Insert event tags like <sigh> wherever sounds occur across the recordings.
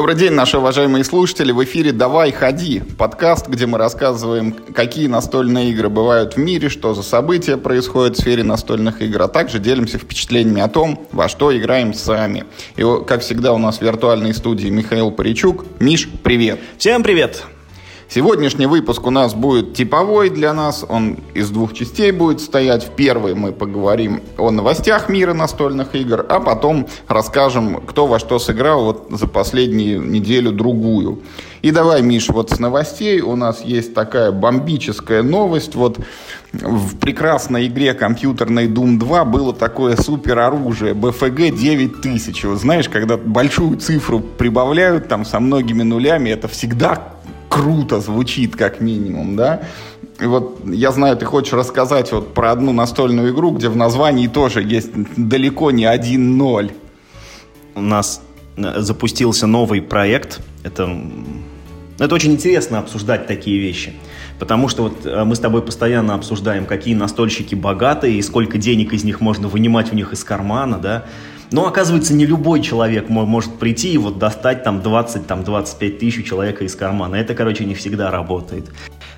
Добрый день, наши уважаемые слушатели. В эфире «Давай, ходи» – подкаст, где мы рассказываем, какие настольные игры бывают в мире, что за события происходят в сфере настольных игр, а также делимся впечатлениями о том, во что играем сами. И, как всегда, у нас в виртуальной студии Михаил Паричук. Миш, привет! Всем привет! Сегодняшний выпуск у нас будет типовой для нас. Он из двух частей будет стоять. В первой мы поговорим о новостях мира настольных игр, а потом расскажем, кто во что сыграл вот за последнюю неделю-другую. И давай, Миш, вот с новостей у нас есть такая бомбическая новость. Вот в прекрасной игре компьютерной Doom 2 было такое супер оружие BFG 9000. Вот знаешь, когда большую цифру прибавляют там со многими нулями, это всегда круто звучит, как минимум, да. И вот я знаю, ты хочешь рассказать вот про одну настольную игру, где в названии тоже есть далеко не один ноль. У нас э, запустился новый проект. Это, это очень интересно обсуждать такие вещи. Потому что вот э, мы с тобой постоянно обсуждаем, какие настольщики богатые и сколько денег из них можно вынимать у них из кармана, да. Но оказывается, не любой человек может прийти и вот достать там 20-25 там, 25 тысяч человека из кармана. Это, короче, не всегда работает.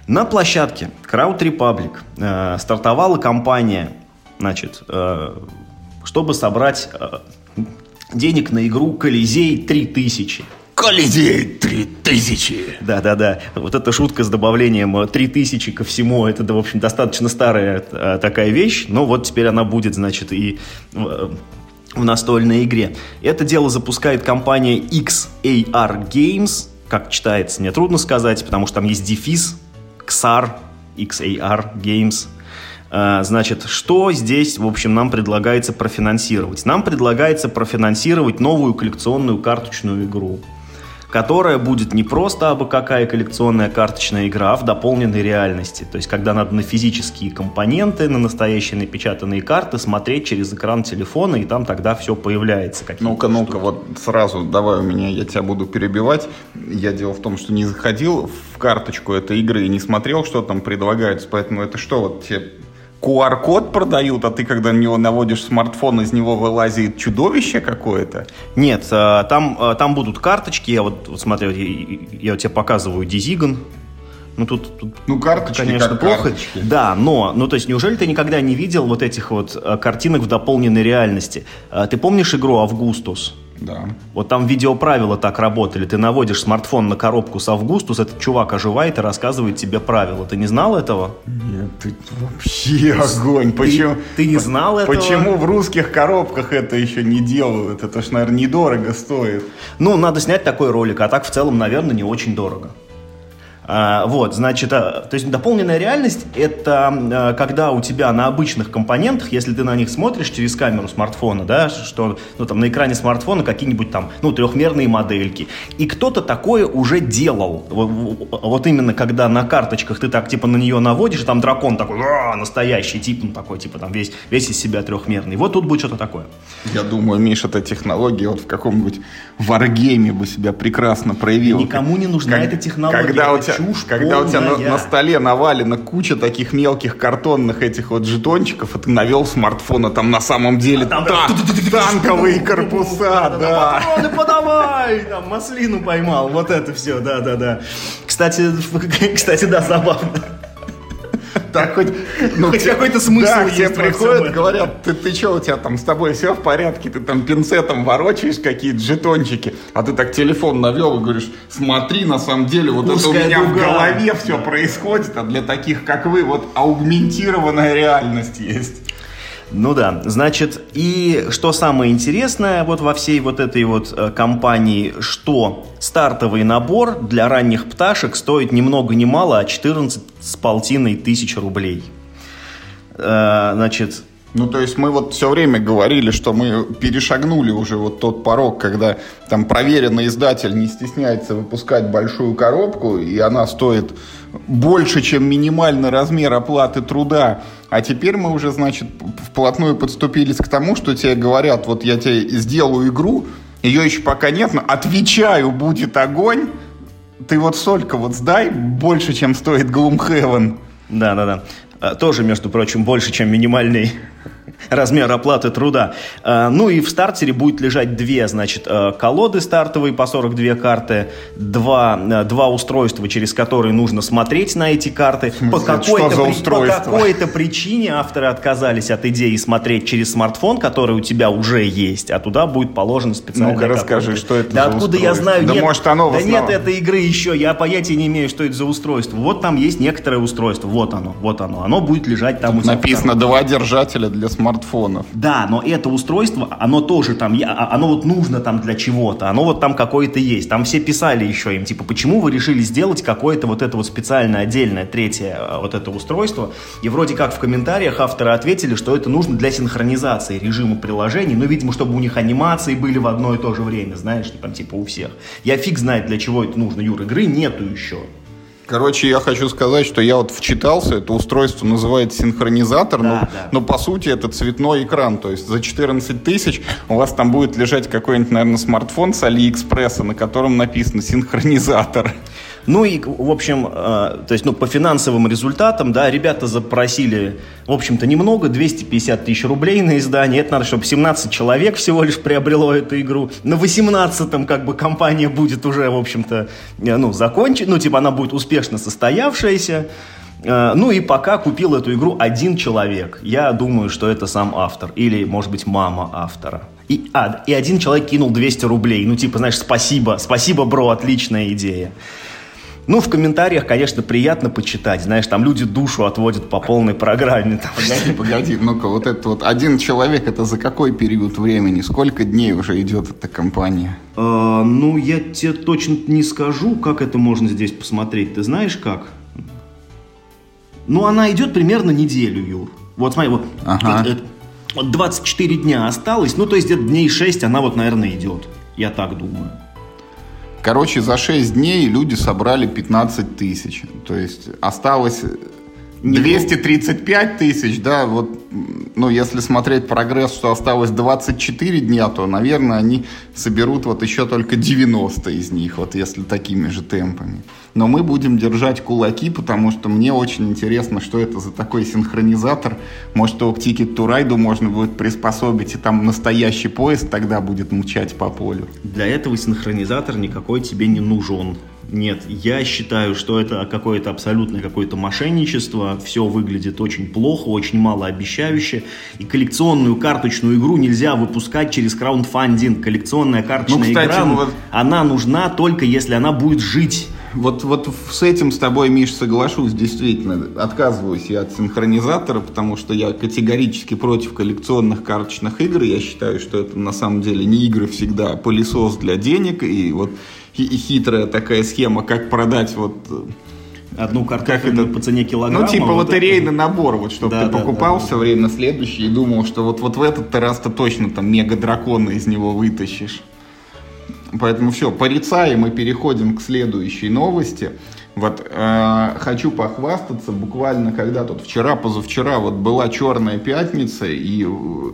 На площадке Crowd Republic э, стартовала компания, значит, э, чтобы собрать э, денег на игру Колизей 3000. Колизей 3000! Да-да-да. Вот эта шутка с добавлением 3000 ко всему, это, в общем, достаточно старая э, такая вещь, но вот теперь она будет, значит, и э, в настольной игре. Это дело запускает компания XAR Games, как читается, мне трудно сказать, потому что там есть дефис, XAR, XAR Games. А, значит, что здесь, в общем, нам предлагается профинансировать? Нам предлагается профинансировать новую коллекционную карточную игру которая будет не просто абы какая коллекционная карточная игра, а в дополненной реальности. То есть, когда надо на физические компоненты, на настоящие напечатанные карты смотреть через экран телефона, и там тогда все появляется. Ну-ка, ну-ка, вот сразу давай у меня, я тебя буду перебивать. Я дело в том, что не заходил в карточку этой игры и не смотрел, что там предлагается, поэтому это что, вот тебе QR-код продают, а ты, когда на него наводишь смартфон, из него вылазит чудовище какое-то? Нет, а, там, а, там будут карточки. Я вот, вот смотри, я, я тебе показываю Дизиган. Ну, тут, тут ну, карточки, конечно, как плохо. Карточки. Да, но, ну, то есть, неужели ты никогда не видел вот этих вот а, картинок в дополненной реальности? Ты помнишь игру «Августус»? Да. Вот там видеоправила так работали. Ты наводишь смартфон на коробку с Августус, этот чувак оживает и рассказывает тебе правила. Ты не знал этого? Нет, ты вообще <laughs> огонь. Почему? Ты, ты не знал этого? Почему в русских коробках это еще не делают? Это ж, наверное, недорого стоит. Ну, надо снять такой ролик, а так в целом, наверное, не очень дорого. А, вот, значит, а, то есть дополненная реальность – это а, когда у тебя на обычных компонентах, если ты на них смотришь через камеру смартфона, да, что ну, там, на экране смартфона какие-нибудь там, ну, трехмерные модельки, и кто-то такое уже делал. Вот, именно когда на карточках ты так, типа, на нее наводишь, и там дракон такой, настоящий тип, ну, такой, типа, там весь, весь из себя трехмерный. Вот тут будет что-то такое. Я думаю, Миша, эта технология вот в каком-нибудь варгейме бы себя прекрасно проявила. Никому не нужна как, эта технология. Когда у тебя, чушь когда полная. у тебя на, на столе навалена куча таких мелких картонных этих вот жетончиков, и ты навел смартфона, там на самом деле а танковые корпуса, да. Патроны подавай! Там маслину поймал, вот это все, да-да-да. Кстати, кстати, да, забавно. Так хоть, ну, хоть какой-то смысл да, есть. Тебе приходят, говорят, ты, ты что, у тебя там с тобой все в порядке, ты там пинцетом ворочаешь какие-то жетончики, а ты так телефон навел и говоришь, смотри, на самом деле, вот Узкая это у меня дуга. в голове все происходит, а для таких, как вы, вот аугментированная реальность есть. Ну да, значит, и что самое интересное вот во всей вот этой вот э, компании, что стартовый набор для ранних пташек стоит ни много ни мало, а 14 с полтиной тысяч рублей. Э, значит, ну, то есть мы вот все время говорили, что мы перешагнули уже вот тот порог, когда там проверенный издатель не стесняется выпускать большую коробку, и она стоит больше, чем минимальный размер оплаты труда. А теперь мы уже, значит, вплотную подступились к тому, что тебе говорят, вот я тебе сделаю игру, ее еще пока нет, но отвечаю, будет огонь. Ты вот столько вот сдай, больше, чем стоит Gloomhaven. Да, да, да. Тоже, между прочим, больше, чем минимальный размер оплаты труда. Э, ну и в стартере будет лежать две, значит, э, колоды стартовые по 42 карты, два, э, два устройства, через которые нужно смотреть на эти карты. По какой-то, при, по какой-то причине авторы отказались от идеи смотреть через смартфон, который у тебя уже есть, а туда будет положено специально. Ну-ка расскажи, что это Да откуда я знаю? Да нет, может оно Да нет этой игры еще, я понятия не имею, что это за устройство. Вот там есть некоторое устройство, вот оно, вот оно. Оно будет лежать там Тут у тебя. Написано два держателя для смартфонов. Да, но это устройство, оно тоже там, а, оно вот нужно там для чего-то, оно вот там какое-то есть. Там все писали еще им, типа, почему вы решили сделать какое-то вот это вот специальное, отдельное, третье а, вот это устройство. И вроде как в комментариях авторы ответили, что это нужно для синхронизации режима приложений, ну, видимо, чтобы у них анимации были в одно и то же время, знаешь, там типа у всех. Я фиг знает, для чего это нужно, Юр, игры нету еще. Короче, я хочу сказать, что я вот вчитался, это устройство называется синхронизатор, да, но, да. но по сути это цветной экран, то есть за 14 тысяч у вас там будет лежать какой-нибудь, наверное, смартфон с Алиэкспресса, на котором написано синхронизатор. Ну и, в общем, э, то есть, ну, по финансовым результатам, да, ребята запросили, в общем-то, немного, 250 тысяч рублей на издание. Это надо, чтобы 17 человек всего лишь приобрело эту игру. На 18-м, как бы, компания будет уже, в общем-то, э, ну, закончена, ну, типа, она будет успешно состоявшаяся. Э, ну и пока купил эту игру один человек. Я думаю, что это сам автор. Или, может быть, мама автора. И, а, и один человек кинул 200 рублей. Ну, типа, знаешь, спасибо, спасибо, бро, отличная идея. Ну, в комментариях, конечно, приятно почитать. Знаешь, там люди душу отводят по полной программе. Там. Погоди, погоди, ну-ка, вот это вот один человек, это за какой период времени? Сколько дней уже идет эта кампания? А, ну, я тебе точно не скажу, как это можно здесь посмотреть. Ты знаешь как? Ну, она идет примерно неделю, Юр. Вот смотри, вот, ага. это, это, 24 дня осталось, ну, то есть где-то дней 6 она вот, наверное, идет. Я так думаю. Короче, за 6 дней люди собрали 15 тысяч. То есть осталось 235 тысяч, да, вот, ну, если смотреть прогресс, что осталось 24 дня, то, наверное, они соберут вот еще только 90 из них, вот если такими же темпами. Но мы будем держать кулаки, потому что мне очень интересно, что это за такой синхронизатор. Может, его к Ticket to Ride можно будет приспособить, и там настоящий поезд тогда будет мчать по полю. Для этого синхронизатор никакой тебе не нужен. Нет, я считаю, что это какое-то абсолютное какое-то мошенничество. Все выглядит очень плохо, очень малообещающе. И коллекционную карточную игру нельзя выпускать через краундфандинг. Коллекционная карточная ну, кстати, игра, вот... она нужна только если она будет жить. Вот, вот с этим с тобой, Миш, соглашусь, действительно. Отказываюсь я от синхронизатора, потому что я категорически против коллекционных карточных игр. Я считаю, что это на самом деле не игры всегда, а пылесос для денег. И вот хитрая такая схема, как продать вот э, одну картофельную это? по цене килограмма. Ну, типа вот лотерейный это... набор, вот, чтобы да, ты да, покупал да, все да. время следующий и думал, что вот, вот в этот раз ты точно там мега-дракона из него вытащишь. Поэтому все, порицаем и переходим к следующей новости. Вот э, хочу похвастаться, буквально когда тут вчера, позавчера вот была черная пятница, и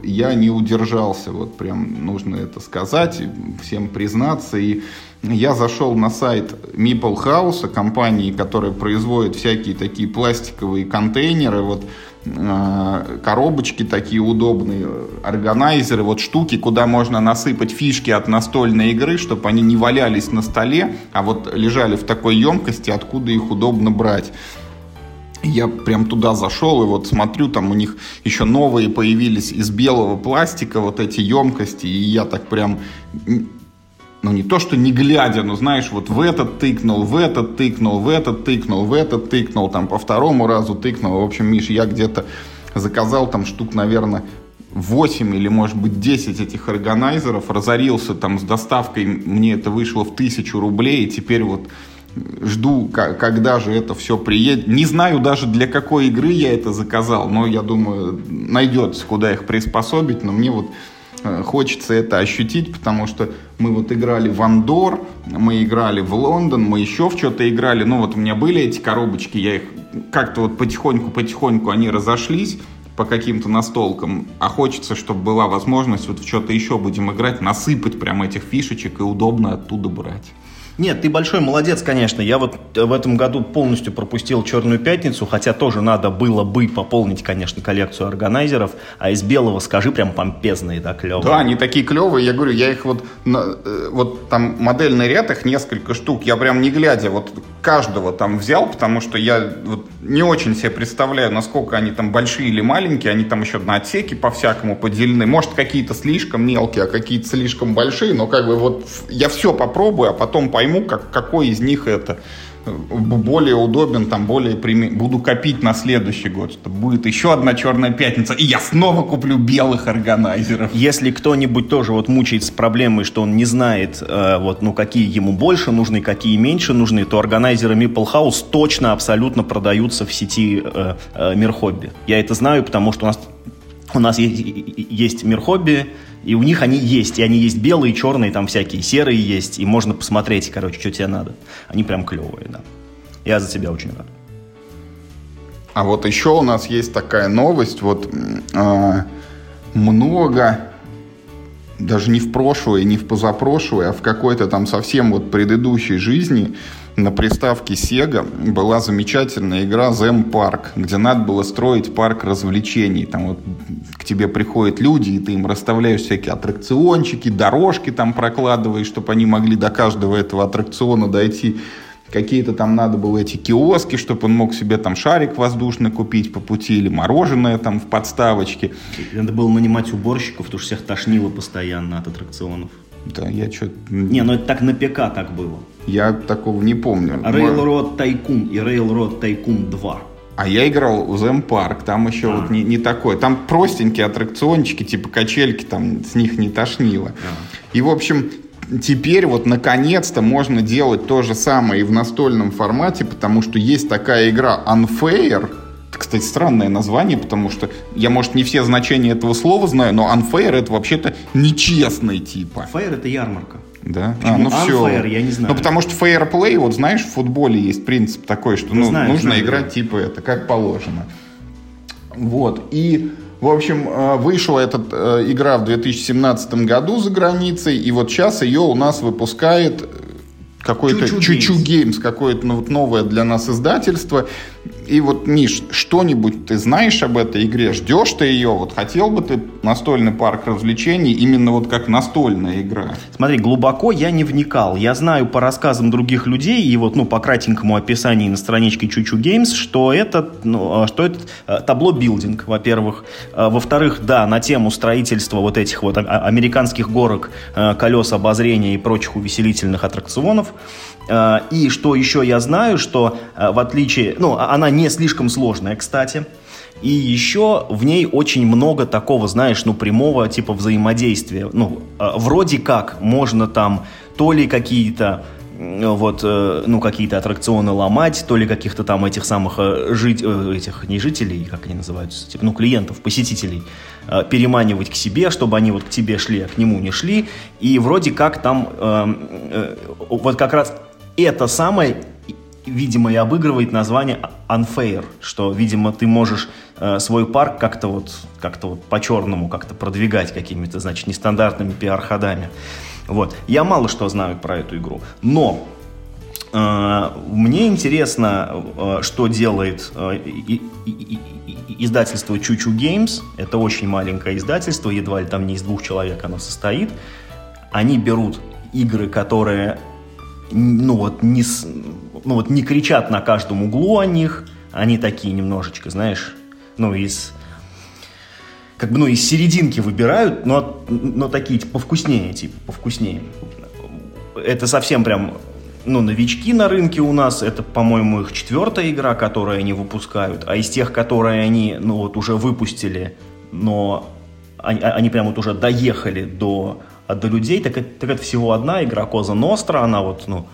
я не удержался, вот прям нужно это сказать, всем признаться, и я зашел на сайт Meeple House, компании, которая производит всякие такие пластиковые контейнеры, вот э, коробочки такие удобные, органайзеры, вот штуки, куда можно насыпать фишки от настольной игры, чтобы они не валялись на столе, а вот лежали в такой емкости, откуда их удобно брать. Я прям туда зашел и вот смотрю, там у них еще новые появились из белого пластика вот эти емкости, и я так прям ну не то, что не глядя, но знаешь, вот в этот тыкнул, в этот тыкнул, в этот тыкнул, в этот тыкнул, там по второму разу тыкнул. В общем, Миш, я где-то заказал там штук, наверное, 8 или, может быть, 10 этих органайзеров, разорился там с доставкой, мне это вышло в тысячу рублей, и теперь вот жду, когда же это все приедет. Не знаю даже для какой игры я это заказал, но я думаю, найдется, куда их приспособить, но мне вот хочется это ощутить, потому что мы вот играли в Андор, мы играли в Лондон, мы еще в что-то играли. Ну вот у меня были эти коробочки, я их как-то вот потихоньку-потихоньку они разошлись по каким-то настолкам, а хочется, чтобы была возможность вот в что-то еще будем играть, насыпать прям этих фишечек и удобно оттуда брать. Нет, ты большой молодец, конечно. Я вот в этом году полностью пропустил «Черную пятницу», хотя тоже надо было бы пополнить, конечно, коллекцию органайзеров. А из белого, скажи, прям помпезные, да, клевые. Да, они такие клевые. Я говорю, я их вот, э, вот там модельный ряд, их несколько штук. Я прям не глядя, вот каждого там взял, потому что я вот не очень себе представляю, насколько они там большие или маленькие. Они там еще на отсеки по-всякому поделены. Может, какие-то слишком мелкие, а какие-то слишком большие. Но как бы вот я все попробую, а потом пойму, пойму, как, какой из них это э, более удобен, там более примен... буду копить на следующий год, что будет еще одна черная пятница, и я снова куплю белых органайзеров. Если кто-нибудь тоже вот мучается с проблемой, что он не знает, э, вот, ну, какие ему больше нужны, какие меньше нужны, то органайзеры Meeple House точно абсолютно продаются в сети э, э, Мир Хобби. Я это знаю, потому что у нас у нас есть, есть Мир Хобби, и у них они есть, и они есть белые, черные, там всякие, серые есть, и можно посмотреть, короче, что тебе надо. Они прям клевые, да. Я за тебя очень рад. А вот еще у нас есть такая новость, вот э, много, даже не в прошлое, не в позапрошлое, а в какой-то там совсем вот предыдущей жизни на приставке Sega была замечательная игра Zem Park, где надо было строить парк развлечений. Там вот к тебе приходят люди, и ты им расставляешь всякие аттракциончики, дорожки там прокладываешь, чтобы они могли до каждого этого аттракциона дойти. Какие-то там надо было эти киоски, чтобы он мог себе там шарик воздушный купить по пути или мороженое там в подставочке. Надо было нанимать уборщиков, потому что всех тошнило постоянно от аттракционов. Да, я что-то... Не, ну это так на ПК так было. Я такого не помню. Railroad Tycoon и Railroad Tycoon 2. А я играл в Зем Парк, там еще а. вот не, не такое. Там простенькие аттракциончики, типа качельки, там с них не тошнило. А. И, в общем, теперь вот наконец-то можно делать то же самое и в настольном формате, потому что есть такая игра Unfair, кстати, странное название, потому что я, может, не все значения этого слова знаю, но unfair это вообще-то нечестный типа. Fair это ярмарка. Да? Почему а, ну unfair, все. я не знаю. Ну, потому что fair play, вот знаешь, в футболе есть принцип такой, что ну, знаю, нужно знаю, играть да. типа это, как положено. Вот. И, в общем, э, вышла эта э, игра в 2017 году за границей, и вот сейчас ее у нас выпускает какой-то Choo Choo Games, какое-то ну, вот новое для нас издательство. И вот, Миш, что-нибудь ты знаешь об этой игре? Ждешь ты ее? Вот хотел бы ты настольный парк развлечений именно вот как настольная игра? Смотри, глубоко я не вникал. Я знаю по рассказам других людей и вот, ну, по кратенькому описанию на страничке Choo Choo Games, что это, ну, а, что это э, табло билдинг, во-первых. А, во-вторых, да, на тему строительства вот этих вот а, американских горок, колес обозрения и прочих увеселительных аттракционов. И что еще я знаю, что в отличие, ну, а, она не слишком сложная, кстати, и еще в ней очень много такого, знаешь, ну, прямого типа взаимодействия. Ну, э, вроде как можно там то ли какие-то вот, ну, какие-то аттракционы ломать, то ли каких-то там этих самых жить, этих, не жителей, как они называются, типа, ну, клиентов, посетителей, переманивать к себе, чтобы они вот к тебе шли, а к нему не шли. И вроде как там, э, вот как раз это самое, видимо, и обыгрывает название unfair, что, видимо, ты можешь э, свой парк как-то вот, как-то вот по-черному как-то продвигать какими-то, значит, нестандартными пиар-ходами. Вот. Я мало что знаю про эту игру, но э, мне интересно, э, что делает э, и, и, и, издательство Чучу Games. Это очень маленькое издательство, едва ли там не из двух человек оно состоит. Они берут игры, которые ну вот, не, ну вот не кричат на каждом углу о них, они такие немножечко, знаешь, ну из как бы, ну, из серединки выбирают, но, но такие, типа, повкуснее, типа, повкуснее. Это совсем прям, ну, новички на рынке у нас, это, по-моему, их четвертая игра, которую они выпускают, а из тех, которые они, ну, вот уже выпустили, но они, они прям вот уже доехали до а до людей, так это, так это всего одна игра Коза Ностра, она вот, ну,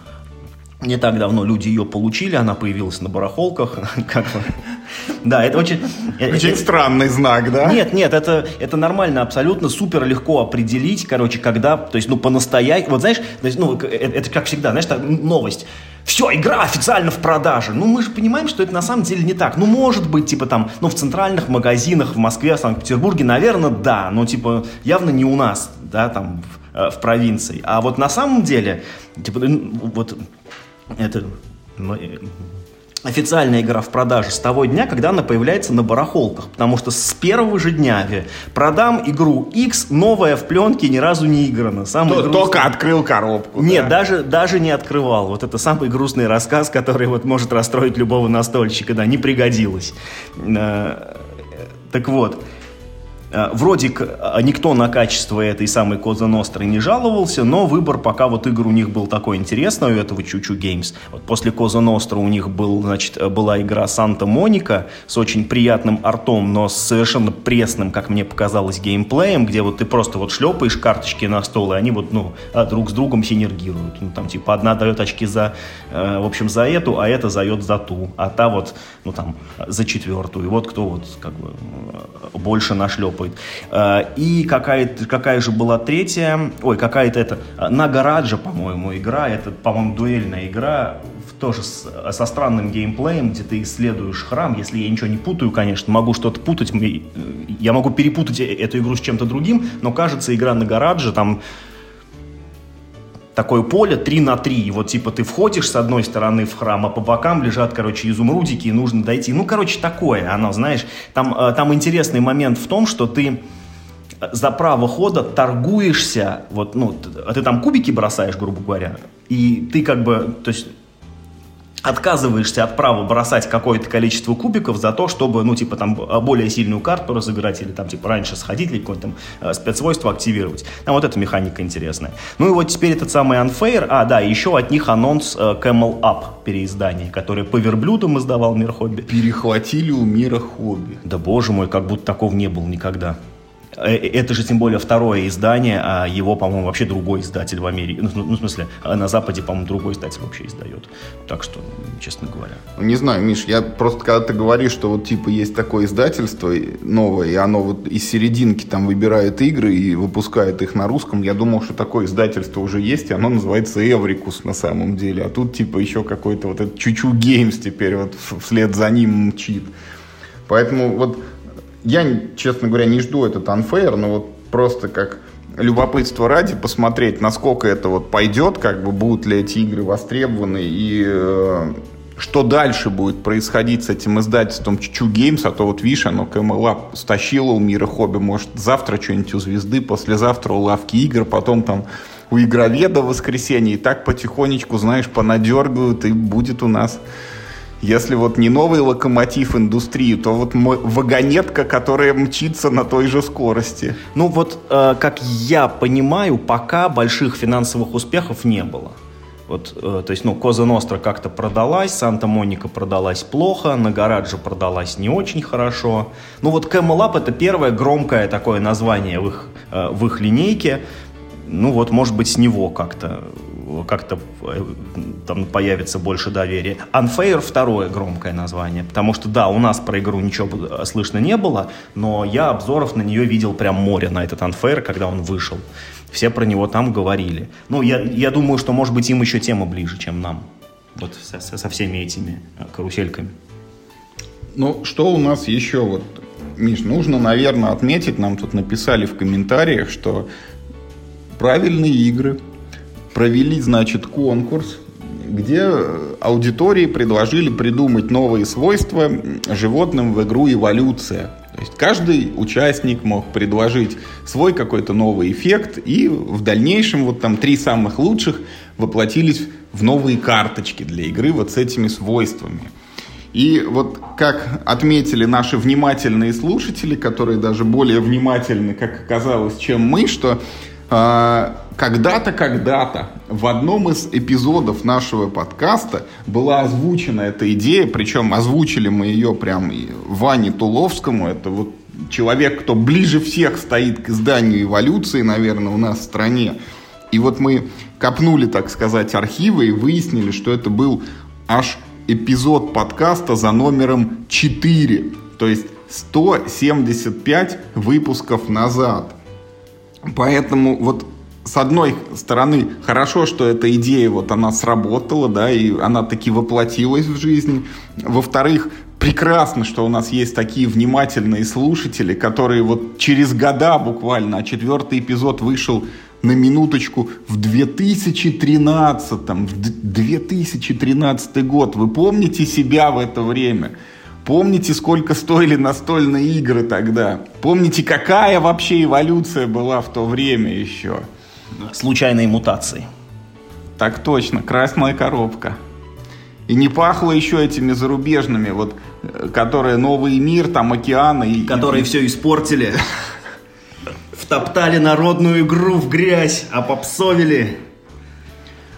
не так давно люди ее получили, она появилась на барахолках, <laughs> как Да, это очень... Э, очень это, странный знак, да? Нет, нет, это, это нормально, абсолютно супер легко определить, короче, когда, то есть, ну, по-настоящему, вот знаешь, ну, это, это как всегда, знаешь, так, новость. Все, игра официально в продаже. Ну, мы же понимаем, что это на самом деле не так. Ну, может быть, типа там, ну, в центральных магазинах в Москве, в Санкт-Петербурге, наверное, да. Но, типа, явно не у нас, да, там, в, э, в провинции. А вот на самом деле, типа, вот это ну, э, официальная игра в продаже с того дня, когда она появляется на барахолках. Потому что с первого же дня продам игру X, новая в пленке, ни разу не играна. Самый грустный... Только открыл коробку. Нет, да? даже, даже не открывал. Вот это самый грустный рассказ, который вот может расстроить любого настольщика. Да, не пригодилось. Э, так вот, вроде э, никто на качество этой самой Коза Ностры не жаловался, но выбор пока вот игр у них был такой интересный, у этого Чучу Геймс. Вот после Коза Ностра у них был, значит, э, была игра Санта Моника с очень приятным артом, но с совершенно пресным, как мне показалось, геймплеем, где вот ты просто вот шлепаешь карточки на стол, и они вот, ну, друг с другом синергируют. Ну, там, типа, одна дает очки за, в общем, за эту, а эта дает за ту, а та вот, ну, там, за четвертую. И вот кто вот, как бы, больше нашлепает происходит. Э, и какая, какая же была третья, ой, какая-то это, Нагараджа, по-моему, игра, это, по-моему, дуэльная игра, тоже с, со странным геймплеем, где ты исследуешь храм. Если я ничего не путаю, конечно, могу что-то путать. Я могу перепутать э, эту игру с чем-то другим, но кажется, игра на гараже там такое поле 3 на 3. И вот типа ты входишь с одной стороны в храм, а по бокам лежат, короче, изумрудики, и нужно дойти. Ну, короче, такое оно, знаешь. Там, э, там интересный момент в том, что ты за право хода торгуешься, вот, ну, ты там кубики бросаешь, грубо говоря, и ты как бы, то есть отказываешься от права бросать какое-то количество кубиков за то, чтобы, ну, типа, там, более сильную карту разыграть или, там, типа, раньше сходить или какое-то там э, спецсвойство активировать. Там вот эта механика интересная. Ну и вот теперь этот самый Unfair, а, да, еще от них анонс э, Camel Up переиздание, которое по верблюдам издавал Мир Хобби. Перехватили у Мира Хобби. Да боже мой, как будто такого не было никогда. Э, это же тем более второе издание, а его, по-моему, вообще другой издатель в Америке. Ну, ну, в смысле, а на Западе, по-моему, другой издатель вообще издает. Так что, честно говоря. Не знаю, Миш, я просто, когда ты говоришь, что вот типа есть такое издательство новое, и оно вот из серединки там выбирает игры и выпускает их на русском, я думал, что такое издательство уже есть, и оно называется Эврикус на самом деле. А тут типа еще какой-то вот этот Чучу Геймс теперь вот вслед за ним мчит. Поэтому вот я, честно говоря, не жду этот unfair, но вот просто как любопытство ради посмотреть, насколько это вот пойдет, как бы будут ли эти игры востребованы и э, что дальше будет происходить с этим издательством Чучу Геймс, а то вот видишь, оно КМЛА стащило у мира хобби, может завтра что-нибудь у звезды, послезавтра у лавки игр, потом там у игроведа в воскресенье, и так потихонечку, знаешь, понадергают, и будет у нас если вот не новый локомотив индустрии, то вот вагонетка, которая мчится на той же скорости. Ну вот, э, как я понимаю, пока больших финансовых успехов не было. Вот, э, то есть, ну, Коза Ностра как-то продалась, Санта-Моника продалась плохо, Нагараджа продалась не очень хорошо. Ну, вот Camel Up это первое громкое такое название в их, э, в их линейке. Ну, вот, может быть, с него как-то как-то э, там появится больше доверия. Unfair второе громкое название, потому что да, у нас про игру ничего слышно не было, но я обзоров на нее видел прям море на этот Unfair, когда он вышел. Все про него там говорили. Ну, я, я думаю, что, может быть, им еще тема ближе, чем нам. Вот со, со всеми этими э, карусельками. Ну, что у нас еще вот, Миш, нужно, наверное, отметить, нам тут написали в комментариях, что правильные игры – провели, значит, конкурс, где аудитории предложили придумать новые свойства животным в игру «Эволюция». То есть каждый участник мог предложить свой какой-то новый эффект, и в дальнейшем вот там три самых лучших воплотились в новые карточки для игры вот с этими свойствами. И вот как отметили наши внимательные слушатели, которые даже более внимательны, как оказалось, чем мы, что а, когда-то, когда-то в одном из эпизодов нашего подкаста была озвучена эта идея, причем озвучили мы ее прям Ване Туловскому, это вот человек, кто ближе всех стоит к изданию эволюции, наверное, у нас в стране. И вот мы копнули, так сказать, архивы и выяснили, что это был аж эпизод подкаста за номером 4. То есть 175 выпусков назад. Поэтому вот с одной стороны, хорошо, что эта идея, вот она сработала, да, и она таки воплотилась в жизнь. Во-вторых, прекрасно, что у нас есть такие внимательные слушатели, которые вот через года буквально, а четвертый эпизод вышел на минуточку в 2013, в 2013 год. Вы помните себя в это время? Помните, сколько стоили настольные игры тогда? Помните, какая вообще эволюция была в то время еще? Случайные мутации. Так точно, красная коробка. И не пахло еще этими зарубежными, вот, э, которые новый мир, там океаны. И, которые и... все испортили. <laughs> Втоптали народную игру в грязь, а попсовили.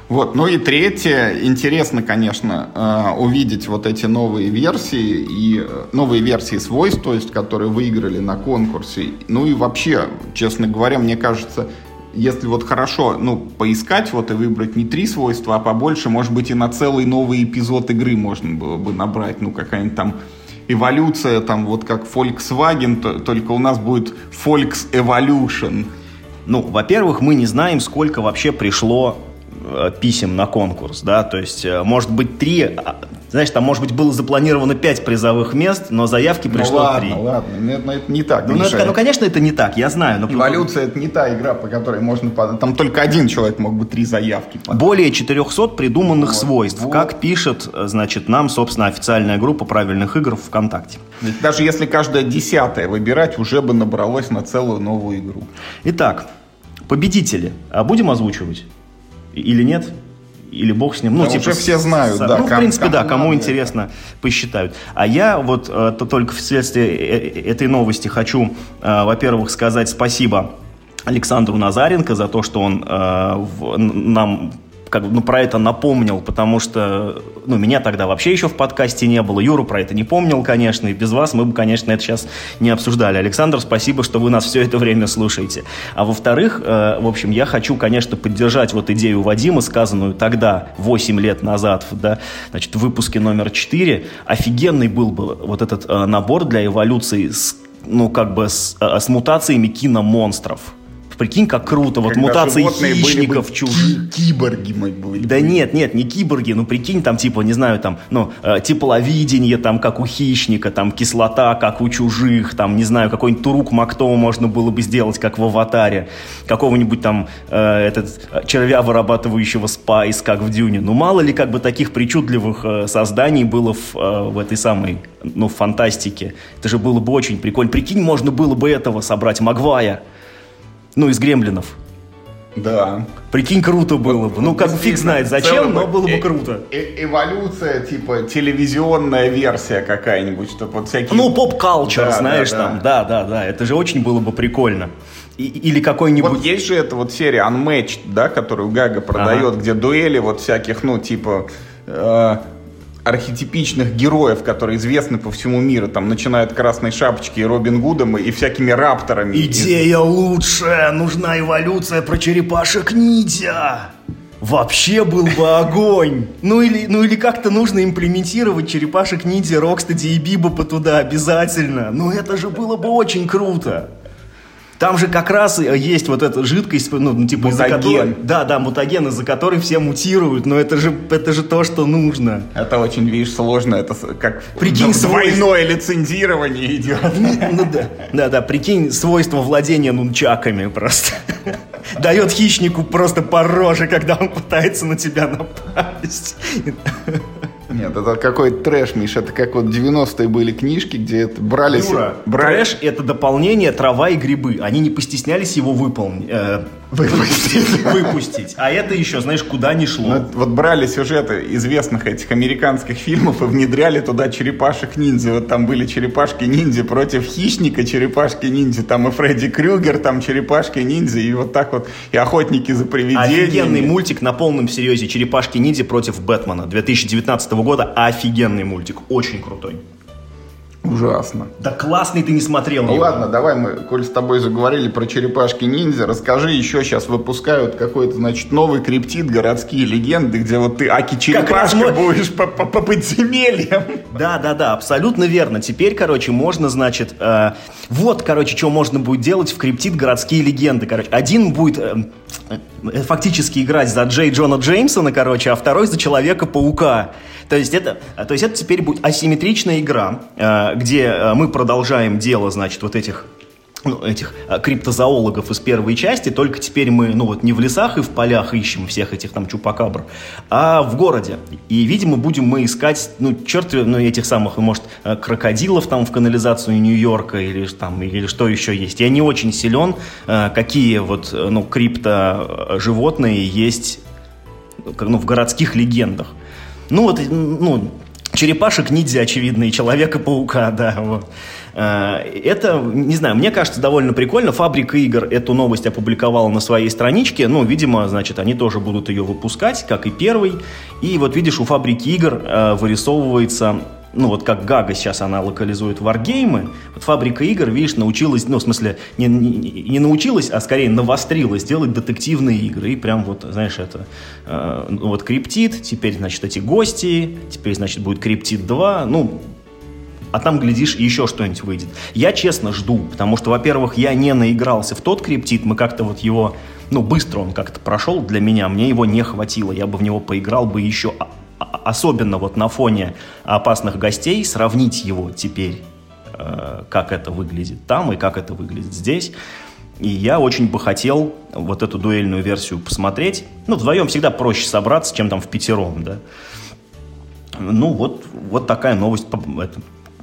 Вот, ну и третье, интересно, конечно, э, увидеть вот эти новые версии и э, новые версии свойств, то есть, которые выиграли на конкурсе. Ну и вообще, честно говоря, мне кажется, если вот хорошо, ну, поискать вот и выбрать не три свойства, а побольше, может быть, и на целый новый эпизод игры можно было бы набрать, ну, какая-нибудь там эволюция, там, вот как Volkswagen, то, только у нас будет Volks Evolution. Ну, во-первых, мы не знаем, сколько вообще пришло писем на конкурс, да, то есть, э, может быть, три, а, знаешь, там, может быть, было запланировано пять призовых мест, но заявки ну пришло ну, ладно, три. ладно, ладно, это не так, ну, ну, это, ну, конечно, это не так, я знаю. Но... Эволюция — это не та игра, по которой можно... Там только один человек мог бы три заявки подать. Более 400 придуманных вот, свойств, вот. как пишет, значит, нам, собственно, официальная группа правильных игр ВКонтакте. Даже если каждая десятая выбирать, уже бы набралось на целую новую игру. Итак, победители. А будем озвучивать? Или нет, или бог с ним. Ну, да типа, уже все знают, с, да. Ну, в принципе, да, кому интересно, это. посчитают. А я вот э, то только вследствие э, э, этой новости хочу, во-первых, сказать спасибо Александру Назаренко за то, что он нам как бы, ну, про это напомнил, потому что, ну, меня тогда вообще еще в подкасте не было, Юру про это не помнил, конечно, и без вас мы бы, конечно, это сейчас не обсуждали. Александр, спасибо, что вы нас все это время слушаете. А во-вторых, э, в общем, я хочу, конечно, поддержать вот идею Вадима, сказанную тогда, 8 лет назад, да, значит, в выпуске номер 4. Офигенный был бы вот этот э, набор для эволюции с ну, как бы с, э, с мутациями киномонстров. Прикинь, как круто. Вот Когда мутации хищников чужих. Киборги были. Да нет, нет, не киборги. Ну, прикинь, там, типа, не знаю, там, ну, э, тепловидение, там, как у хищника, там, кислота, как у чужих, там, не знаю, какой-нибудь турук Мактоу можно было бы сделать, как в аватаре. Какого-нибудь там, э, этот, э, червя, вырабатывающего спайс, как в Дюне. Ну, мало ли, как бы, таких причудливых э, созданий было в, э, в этой самой, ну, фантастике. Это же было бы очень прикольно. Прикинь, можно было бы этого собрать, Магвая. Ну, из гремлинов. Да. Прикинь, круто было бы. Ну, как бы фиг знает зачем, но было бы э, круто. Э эволюция, типа, телевизионная версия какая-нибудь, чтобы вот всякие... Ну, поп-калчер, да, знаешь, да, там. Да, да, да. Это же очень было бы прикольно. И, или какой-нибудь... Вот есть же эта вот серия Unmatched, да, которую Гага продает, ага. где дуэли вот всяких, ну, типа... Э архетипичных героев, которые известны по всему миру, там, начиная от Красной Шапочки и Робин Гудом и всякими рапторами. Идея лучшая! Нужна эволюция про черепашек-ниндзя! Вообще был бы огонь! Ну или, ну или как-то нужно имплементировать черепашек ниндзя, Рокстеди и Бибопа туда обязательно. Ну это же было бы очень круто! Там же как раз есть вот эта жидкость, ну, ну типа из-за которой... Да, да, мутаген, из-за которой все мутируют, но это же, это же то, что нужно. Это очень, видишь, сложно, это как прикинь, двойное свойств... лицензирование идет. <laughs> Ну да, да, да, прикинь, свойство владения нунчаками просто. <laughs> Дает хищнику просто по роже, когда он пытается на тебя напасть. <laughs> Нет, это какой-то трэш, Миш. Это как вот 90-е были книжки, где это брали... Юра, брали... трэш — это дополнение «Трава и грибы». Они не постеснялись его выполнить. Э, выпустить. <laughs> выпустить. А это еще, знаешь, куда ни шло. Ну, вот брали сюжеты известных этих американских фильмов и внедряли туда черепашек-ниндзя. Вот там были черепашки-ниндзя против хищника черепашки-ниндзя. Там и Фредди Крюгер, там черепашки-ниндзя. И вот так вот и охотники за привидениями. Офигенный мультик на полном серьезе. Черепашки-ниндзя против Бэтмена 2019 года. Офигенный мультик. Очень крутой. Ужасно. Да классный ты не смотрел. Ну ладно, давай мы, коль с тобой заговорили про черепашки-ниндзя, расскажи, еще сейчас выпускают какой-то, значит, новый криптид «Городские легенды», где вот ты Аки-черепашка мы... будешь по, по, по подземельям. Да, да, да, абсолютно верно. Теперь, короче, можно, значит, э, вот, короче, что можно будет делать в криптид «Городские легенды», короче. Один будет э, фактически играть за Джей Джона Джеймсона, короче, а второй за Человека-паука. То есть это, то есть это теперь будет асимметричная игра, э, где э, мы продолжаем дело, значит, вот этих ну, этих а, криптозоологов из первой части, только теперь мы, ну вот не в лесах и в полях ищем всех этих там чупакабр, а в городе. И, видимо, будем мы искать, ну, черт, ну, этих самых, может, крокодилов там в канализацию Нью-Йорка или там, или что еще есть. Я не очень силен, какие вот, ну, крипто животные есть, ну, в городских легендах. Ну, вот, ну, черепашек ниндзя, очевидно, и Человека-паука, <laughs> да, вот. А, это, не знаю, мне кажется, довольно прикольно. Фабрика игр эту новость опубликовала на своей страничке. Ну, видимо, значит, они тоже будут ее выпускать, как и первый. И вот видишь, у Фабрики игр э, вырисовывается ну вот как Гага сейчас она локализует варгеймы, вот Фабрика игр, видишь, научилась, ну в смысле не, не, не научилась, а скорее навострилась делать детективные игры. И прям вот, знаешь, это э, ну, вот Криптит, теперь, значит, эти гости, теперь, значит, будет Криптит 2, ну, а там, глядишь, еще что-нибудь выйдет. Я честно жду, потому что, во-первых, я не наигрался в тот криптит, мы как-то вот его, ну, быстро он как-то прошел для меня, мне его не хватило, я бы в него поиграл бы еще особенно вот на фоне опасных гостей, сравнить его теперь, э, как это выглядит там и как это выглядит здесь. И я очень бы хотел вот эту дуэльную версию посмотреть. Ну, вдвоем всегда проще собраться, чем там в пятером, да. Ну, вот, вот такая новость,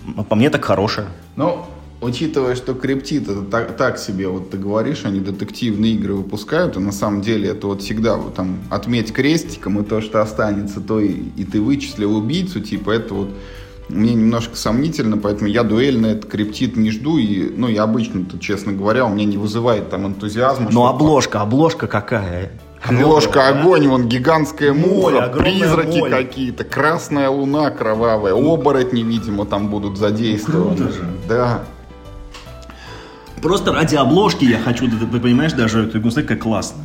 по, это, по мне так хорошая. Ну, учитывая, что криптит это так, так себе, вот ты говоришь, они детективные игры выпускают, и на самом деле это вот всегда вот там отметь крестиком, и то, что останется, то и, и ты вычислил убийцу, типа это вот мне немножко сомнительно, поэтому я дуэль на этот криптит не жду, и, ну, я обычно, честно говоря, у меня не вызывает там энтузиазма. Но обложка, обложка какая? Обложка да? огонь, вон гигантская муха, призраки какие-то, красная луна кровавая, оборотни, видимо, там будут задействованы. Круто же. Да. Просто ради обложки я хочу, ты понимаешь, даже эту игру как классно.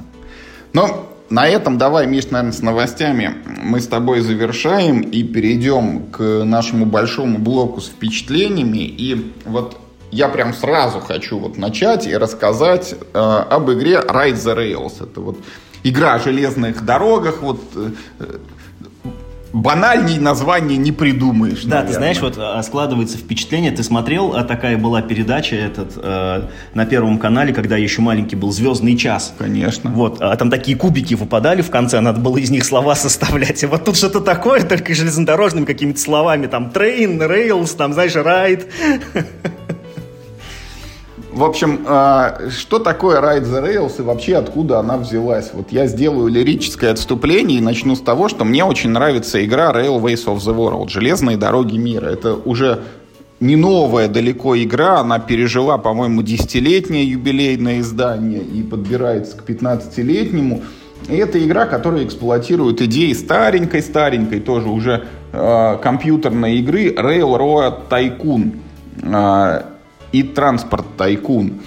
Ну, на этом давай, Миш, наверное, с новостями мы с тобой завершаем и перейдем к нашему большому блоку с впечатлениями. И вот я прям сразу хочу вот начать и рассказать э, об игре Ride the Rails. Это вот игра о железных дорогах, вот э, банальней название не придумаешь. Да, наверное. ты знаешь, вот а, складывается впечатление, ты смотрел, а такая была передача этот, э, на Первом канале, когда я еще маленький был, «Звездный час». Конечно. Вот, а там такие кубики выпадали в конце, надо было из них слова составлять. И вот тут что-то такое, только железнодорожными какими-то словами, там, train, rails, там, знаешь, ride. <laughs> В общем, а, что такое Ride the Rails и вообще откуда она взялась? Вот я сделаю лирическое отступление и начну с того, что мне очень нравится игра Railways of the World, Железные дороги мира. Это уже не новая далеко игра, она пережила, по-моему, десятилетнее юбилейное издание и подбирается к 15-летнему. И это игра, которая эксплуатирует идеи старенькой-старенькой тоже уже э, компьютерной игры Railroad Tycoon. Э, и транспорт Тайкун.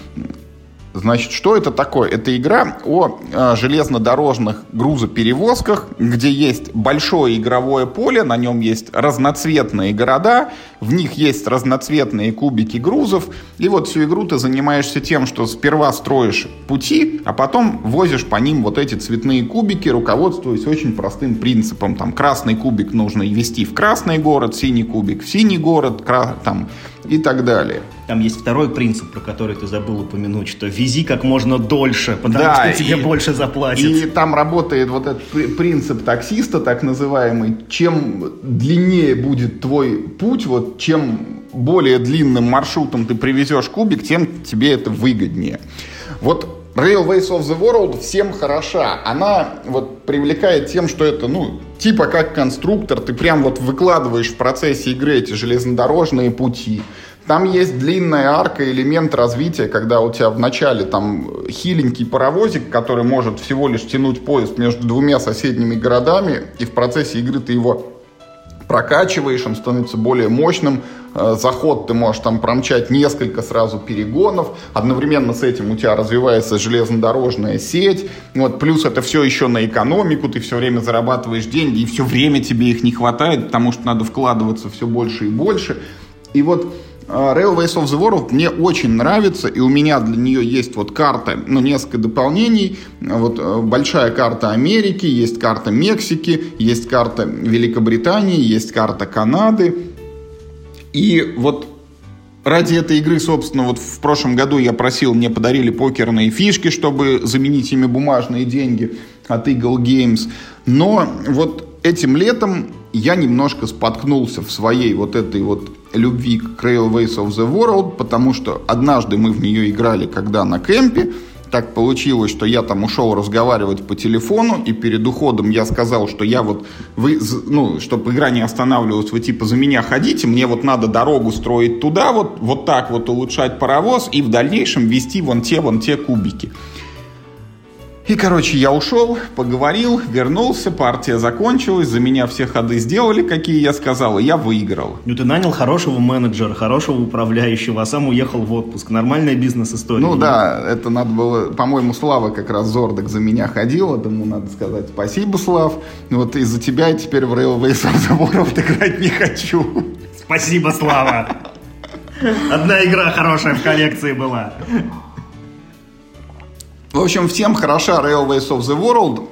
Значит, что это такое? Это игра о э, железнодорожных грузоперевозках, где есть большое игровое поле, на нем есть разноцветные города, в них есть разноцветные кубики грузов, и вот всю игру ты занимаешься тем, что сперва строишь пути, а потом возишь по ним вот эти цветные кубики, руководствуясь очень простым принципом. Там красный кубик нужно ввести в красный город, синий кубик в синий город, там и так далее. Там есть второй принцип, про который ты забыл упомянуть, что вези как можно дольше, потому да, что тебе и, больше заплатят. И там работает вот этот принцип таксиста, так называемый. Чем длиннее будет твой путь, вот чем более длинным маршрутом ты привезешь кубик, тем тебе это выгоднее. Вот Railways of the World всем хороша. Она вот привлекает тем, что это, ну, типа как конструктор, ты прям вот выкладываешь в процессе игры эти железнодорожные пути. Там есть длинная арка, элемент развития, когда у тебя в начале там хиленький паровозик, который может всего лишь тянуть поезд между двумя соседними городами, и в процессе игры ты его прокачиваешь, он становится более мощным, э, заход ты можешь там промчать несколько сразу перегонов, одновременно с этим у тебя развивается железнодорожная сеть, вот, плюс это все еще на экономику, ты все время зарабатываешь деньги, и все время тебе их не хватает, потому что надо вкладываться все больше и больше. И вот Railways of the World мне очень нравится, и у меня для нее есть вот карта, ну, несколько дополнений. Вот э, большая карта Америки, есть карта Мексики, есть карта Великобритании, есть карта Канады. И вот ради этой игры, собственно, вот в прошлом году я просил, мне подарили покерные фишки, чтобы заменить ими бумажные деньги от Eagle Games. Но вот этим летом я немножко споткнулся в своей вот этой вот любви к Railways of the World, потому что однажды мы в нее играли, когда на кемпе, так получилось, что я там ушел разговаривать по телефону, и перед уходом я сказал, что я вот, вы, ну, чтобы игра не останавливалась, вы типа за меня ходите, мне вот надо дорогу строить туда, вот, вот так вот улучшать паровоз, и в дальнейшем вести вон те, вон те кубики. И, короче, я ушел, поговорил, вернулся, партия закончилась, за меня все ходы сделали, какие я сказал, и я выиграл. Ну, ты нанял хорошего менеджера, хорошего управляющего, а сам уехал в отпуск. Нормальная бизнес-история. Ну, да, это надо было, по-моему, Слава как раз Зордок за меня ходил, ему надо сказать спасибо, Слав. Вот из-за тебя я теперь в the World играть не хочу. Спасибо, Слава. Одна игра хорошая в коллекции была. В общем, всем хороша Railways of the World.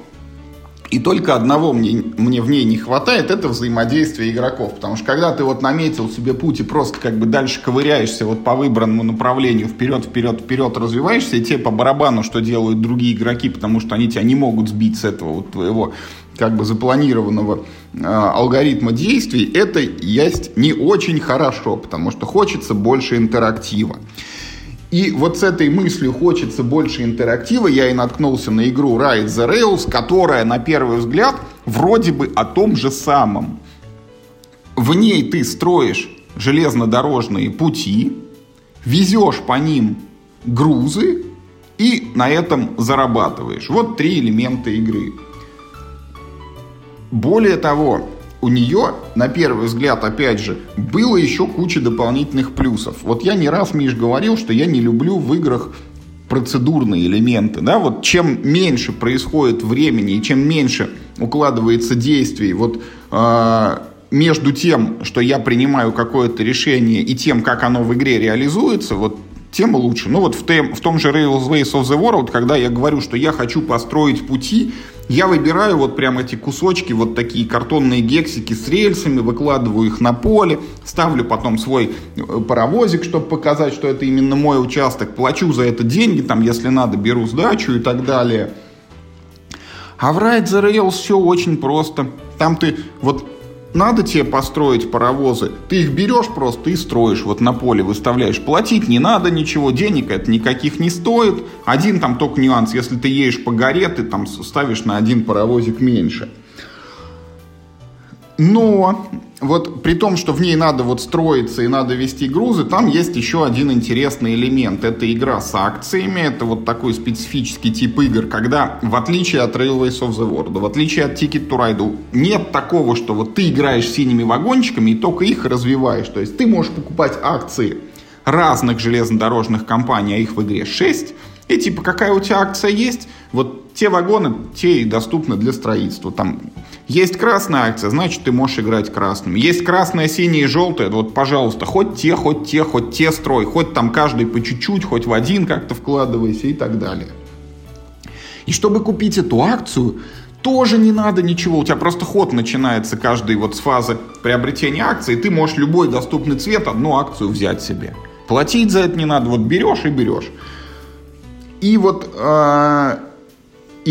И только одного мне, мне в ней не хватает, это взаимодействие игроков. Потому что когда ты вот наметил себе путь и просто как бы дальше ковыряешься вот по выбранному направлению, вперед, вперед, вперед развиваешься, и тебе по барабану, что делают другие игроки, потому что они тебя не могут сбить с этого вот твоего как бы запланированного э, алгоритма действий, это есть не очень хорошо, потому что хочется больше интерактива. И вот с этой мыслью хочется больше интерактива, я и наткнулся на игру Ride the Rails, которая, на первый взгляд, вроде бы о том же самом. В ней ты строишь железнодорожные пути, везешь по ним грузы и на этом зарабатываешь. Вот три элемента игры. Более того, у нее, на первый взгляд, опять же, было еще куча дополнительных плюсов. Вот я не раз, Миш, говорил, что я не люблю в играх процедурные элементы, да, вот чем меньше происходит времени и чем меньше укладывается действий, вот э, между тем, что я принимаю какое-то решение и тем, как оно в игре реализуется, вот тем лучше. Ну вот в, тем, в том же Railways of the World, когда я говорю, что я хочу построить пути, я выбираю вот прям эти кусочки, вот такие картонные гексики с рельсами, выкладываю их на поле, ставлю потом свой э, паровозик, чтобы показать, что это именно мой участок, плачу за это деньги, там, если надо, беру сдачу и так далее. А в Ride the Rails все очень просто. Там ты вот надо тебе построить паровозы, ты их берешь просто и строишь, вот на поле выставляешь. Платить не надо ничего, денег это никаких не стоит. Один там только нюанс, если ты едешь по горе, ты там ставишь на один паровозик меньше. Но вот при том, что в ней надо вот строиться и надо вести грузы, там есть еще один интересный элемент. Это игра с акциями, это вот такой специфический тип игр, когда в отличие от Railways of the World, в отличие от Ticket to Ride, нет такого, что вот ты играешь синими вагончиками и только их развиваешь. То есть ты можешь покупать акции разных железнодорожных компаний, а их в игре 6, и типа какая у тебя акция есть, вот те вагоны, те и доступны для строительства. Там есть красная акция, значит, ты можешь играть красным. Есть красная, синяя и желтая, вот, пожалуйста, хоть те, хоть те, хоть те строй, хоть там каждый по чуть-чуть, хоть в один как-то вкладывайся и так далее. И чтобы купить эту акцию, тоже не надо ничего. У тебя просто ход начинается каждый вот с фазы приобретения акции. Ты можешь любой доступный цвет одну акцию взять себе. Платить за это не надо. Вот берешь и берешь. И вот э,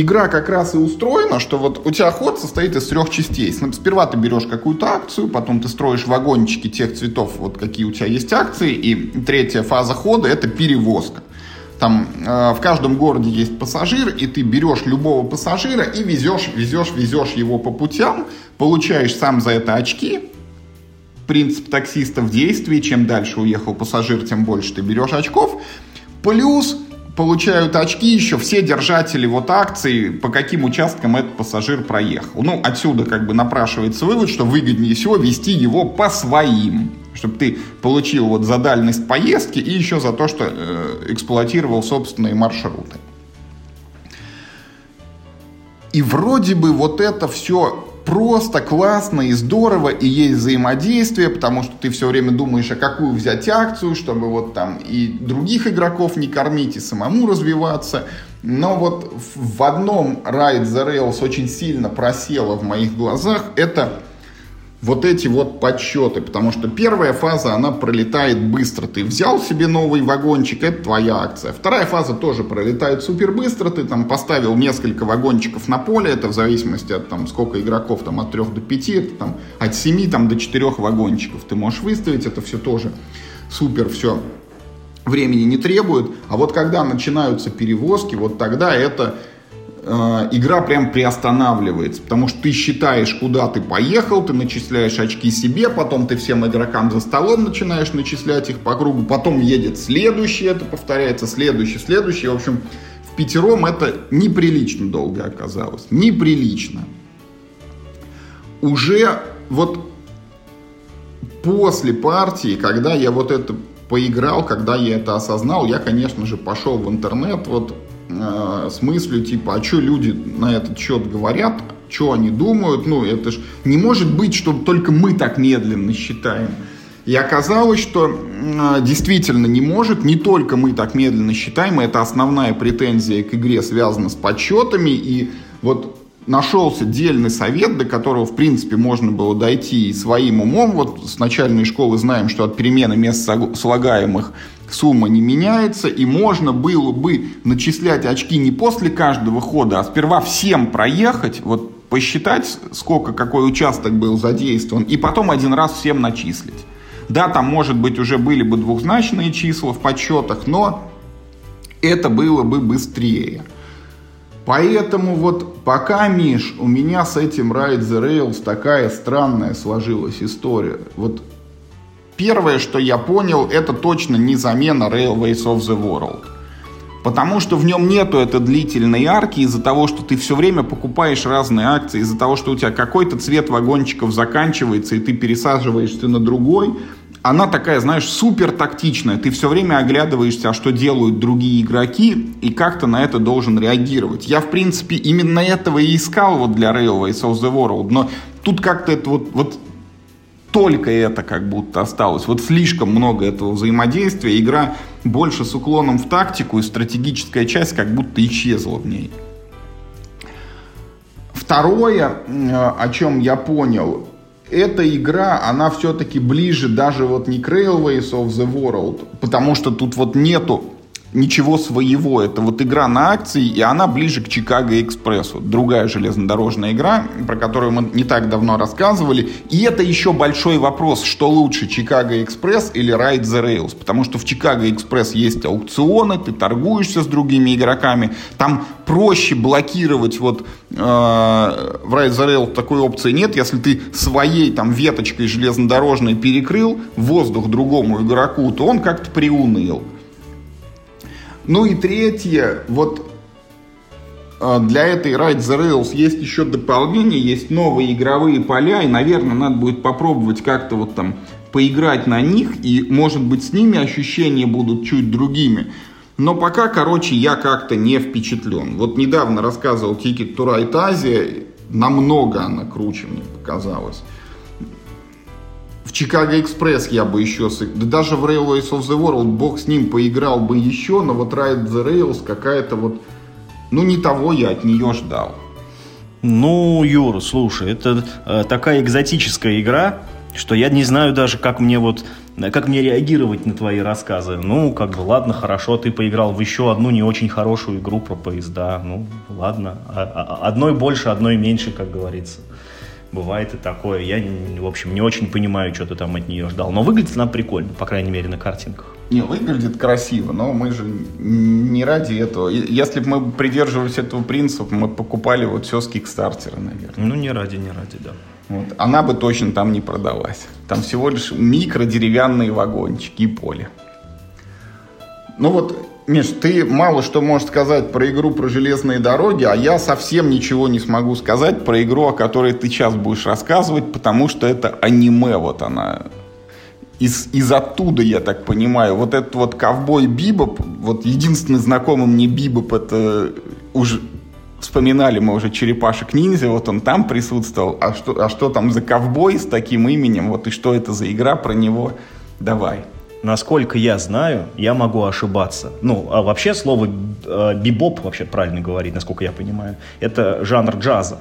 игра как раз и устроена, что вот у тебя ход состоит из трех частей. Сперва ты берешь какую-то акцию, потом ты строишь вагончики тех цветов, вот какие у тебя есть акции, и третья фаза хода это перевозка. Там э, в каждом городе есть пассажир, и ты берешь любого пассажира и везешь, везешь, везешь его по путям, получаешь сам за это очки. Принцип таксиста в действии, чем дальше уехал пассажир, тем больше ты берешь очков. Плюс получают очки еще все держатели вот акций, по каким участкам этот пассажир проехал. Ну, отсюда как бы напрашивается вывод, что выгоднее всего вести его по своим Чтобы ты получил вот за дальность поездки и еще за то, что э, эксплуатировал собственные маршруты. И вроде бы вот это все просто, классно и здорово, и есть взаимодействие, потому что ты все время думаешь, а какую взять акцию, чтобы вот там и других игроков не кормить, и самому развиваться. Но вот в одном Ride the Rails очень сильно просело в моих глазах, это вот эти вот подсчеты, потому что первая фаза, она пролетает быстро. Ты взял себе новый вагончик, это твоя акция. Вторая фаза тоже пролетает супер быстро, ты там поставил несколько вагончиков на поле, это в зависимости от там сколько игроков, там от 3 до 5, это там от 7 там, до 4 вагончиков ты можешь выставить, это все тоже супер все времени не требует. А вот когда начинаются перевозки, вот тогда это игра прям приостанавливается, потому что ты считаешь, куда ты поехал, ты начисляешь очки себе, потом ты всем игрокам за столом начинаешь начислять их по кругу, потом едет следующий, это повторяется, следующий, следующий. В общем, в пятером это неприлично долго оказалось. Неприлично. Уже вот после партии, когда я вот это поиграл, когда я это осознал, я, конечно же, пошел в интернет, вот э, с мыслью типа, а что люди на этот счет говорят, что они думают, ну это ж не может быть, что только мы так медленно считаем. И оказалось, что э, действительно не может, не только мы так медленно считаем, и это основная претензия к игре связана с подсчетами, и вот нашелся дельный совет, до которого, в принципе, можно было дойти своим умом. Вот с начальной школы знаем, что от перемены мест слагаемых сумма не меняется, и можно было бы начислять очки не после каждого хода, а сперва всем проехать, вот посчитать, сколько какой участок был задействован, и потом один раз всем начислить. Да, там, может быть, уже были бы двухзначные числа в подсчетах, но это было бы быстрее. Поэтому вот пока, Миш, у меня с этим Ride the Rails такая странная сложилась история. Вот Первое, что я понял, это точно не замена Railways of the World. Потому что в нем нету этой длительной арки из-за того, что ты все время покупаешь разные акции, из-за того, что у тебя какой-то цвет вагончиков заканчивается, и ты пересаживаешься на другой. Она такая, знаешь, супер тактичная. Ты все время оглядываешься, а что делают другие игроки, и как то на это должен реагировать. Я, в принципе, именно этого и искал вот для Railways of the World. Но тут как-то это вот, вот только это как будто осталось. Вот слишком много этого взаимодействия. Игра больше с уклоном в тактику, и стратегическая часть как будто исчезла в ней. Второе, о чем я понял, эта игра, она все-таки ближе даже вот не к Railways of the World, потому что тут вот нету ничего своего. Это вот игра на акции, и она ближе к Чикаго Экспрессу. Другая железнодорожная игра, про которую мы не так давно рассказывали. И это еще большой вопрос, что лучше, Чикаго Экспресс или Ride the Rails. Потому что в Чикаго Экспресс есть аукционы, ты торгуешься с другими игроками. Там проще блокировать вот э, в Ride the Rails такой опции нет. Если ты своей там веточкой железнодорожной перекрыл воздух другому игроку, то он как-то приуныл. Ну и третье, вот а, для этой Ride the Rails есть еще дополнение, есть новые игровые поля, и, наверное, надо будет попробовать как-то вот там поиграть на них, и, может быть, с ними ощущения будут чуть другими. Но пока, короче, я как-то не впечатлен. Вот недавно рассказывал Ticket to Ride Asia, намного она круче мне показалась. В Чикаго Экспресс я бы еще... Да даже в Railways of the World бог с ним поиграл бы еще, но вот Ride the Rails какая-то вот... Ну, не того я от нее ждал. Ну, Юр, слушай, это э, такая экзотическая игра, что я не знаю даже, как мне вот как мне реагировать на твои рассказы. Ну, как бы, ладно, хорошо, ты поиграл в еще одну не очень хорошую игру про поезда. Ну, ладно. А, а, одной больше, одной меньше, как говорится. Бывает и такое. Я, в общем, не очень понимаю, что ты там от нее ждал. Но выглядит она прикольно, по крайней мере, на картинках. Не, выглядит красиво, но мы же не ради этого. Если бы мы придерживались этого принципа, мы покупали вот все с Кикстартера, наверное. Ну, не ради, не ради, да. Вот. Она бы точно там не продалась. Там всего лишь микро деревянные вагончики и поле. Ну вот Миш, ты мало что можешь сказать про игру про железные дороги, а я совсем ничего не смогу сказать про игру, о которой ты сейчас будешь рассказывать, потому что это аниме, вот она. из, из оттуда, я так понимаю. Вот этот вот ковбой Бибоп, вот единственный знакомый мне Бибоп, это уже вспоминали мы уже черепашек ниндзя, вот он там присутствовал. А что, а что там за ковбой с таким именем? Вот и что это за игра про него? Давай. Насколько я знаю, я могу ошибаться. Ну, а вообще слово э, бибоп, вообще правильно говорить, насколько я понимаю, это жанр джаза.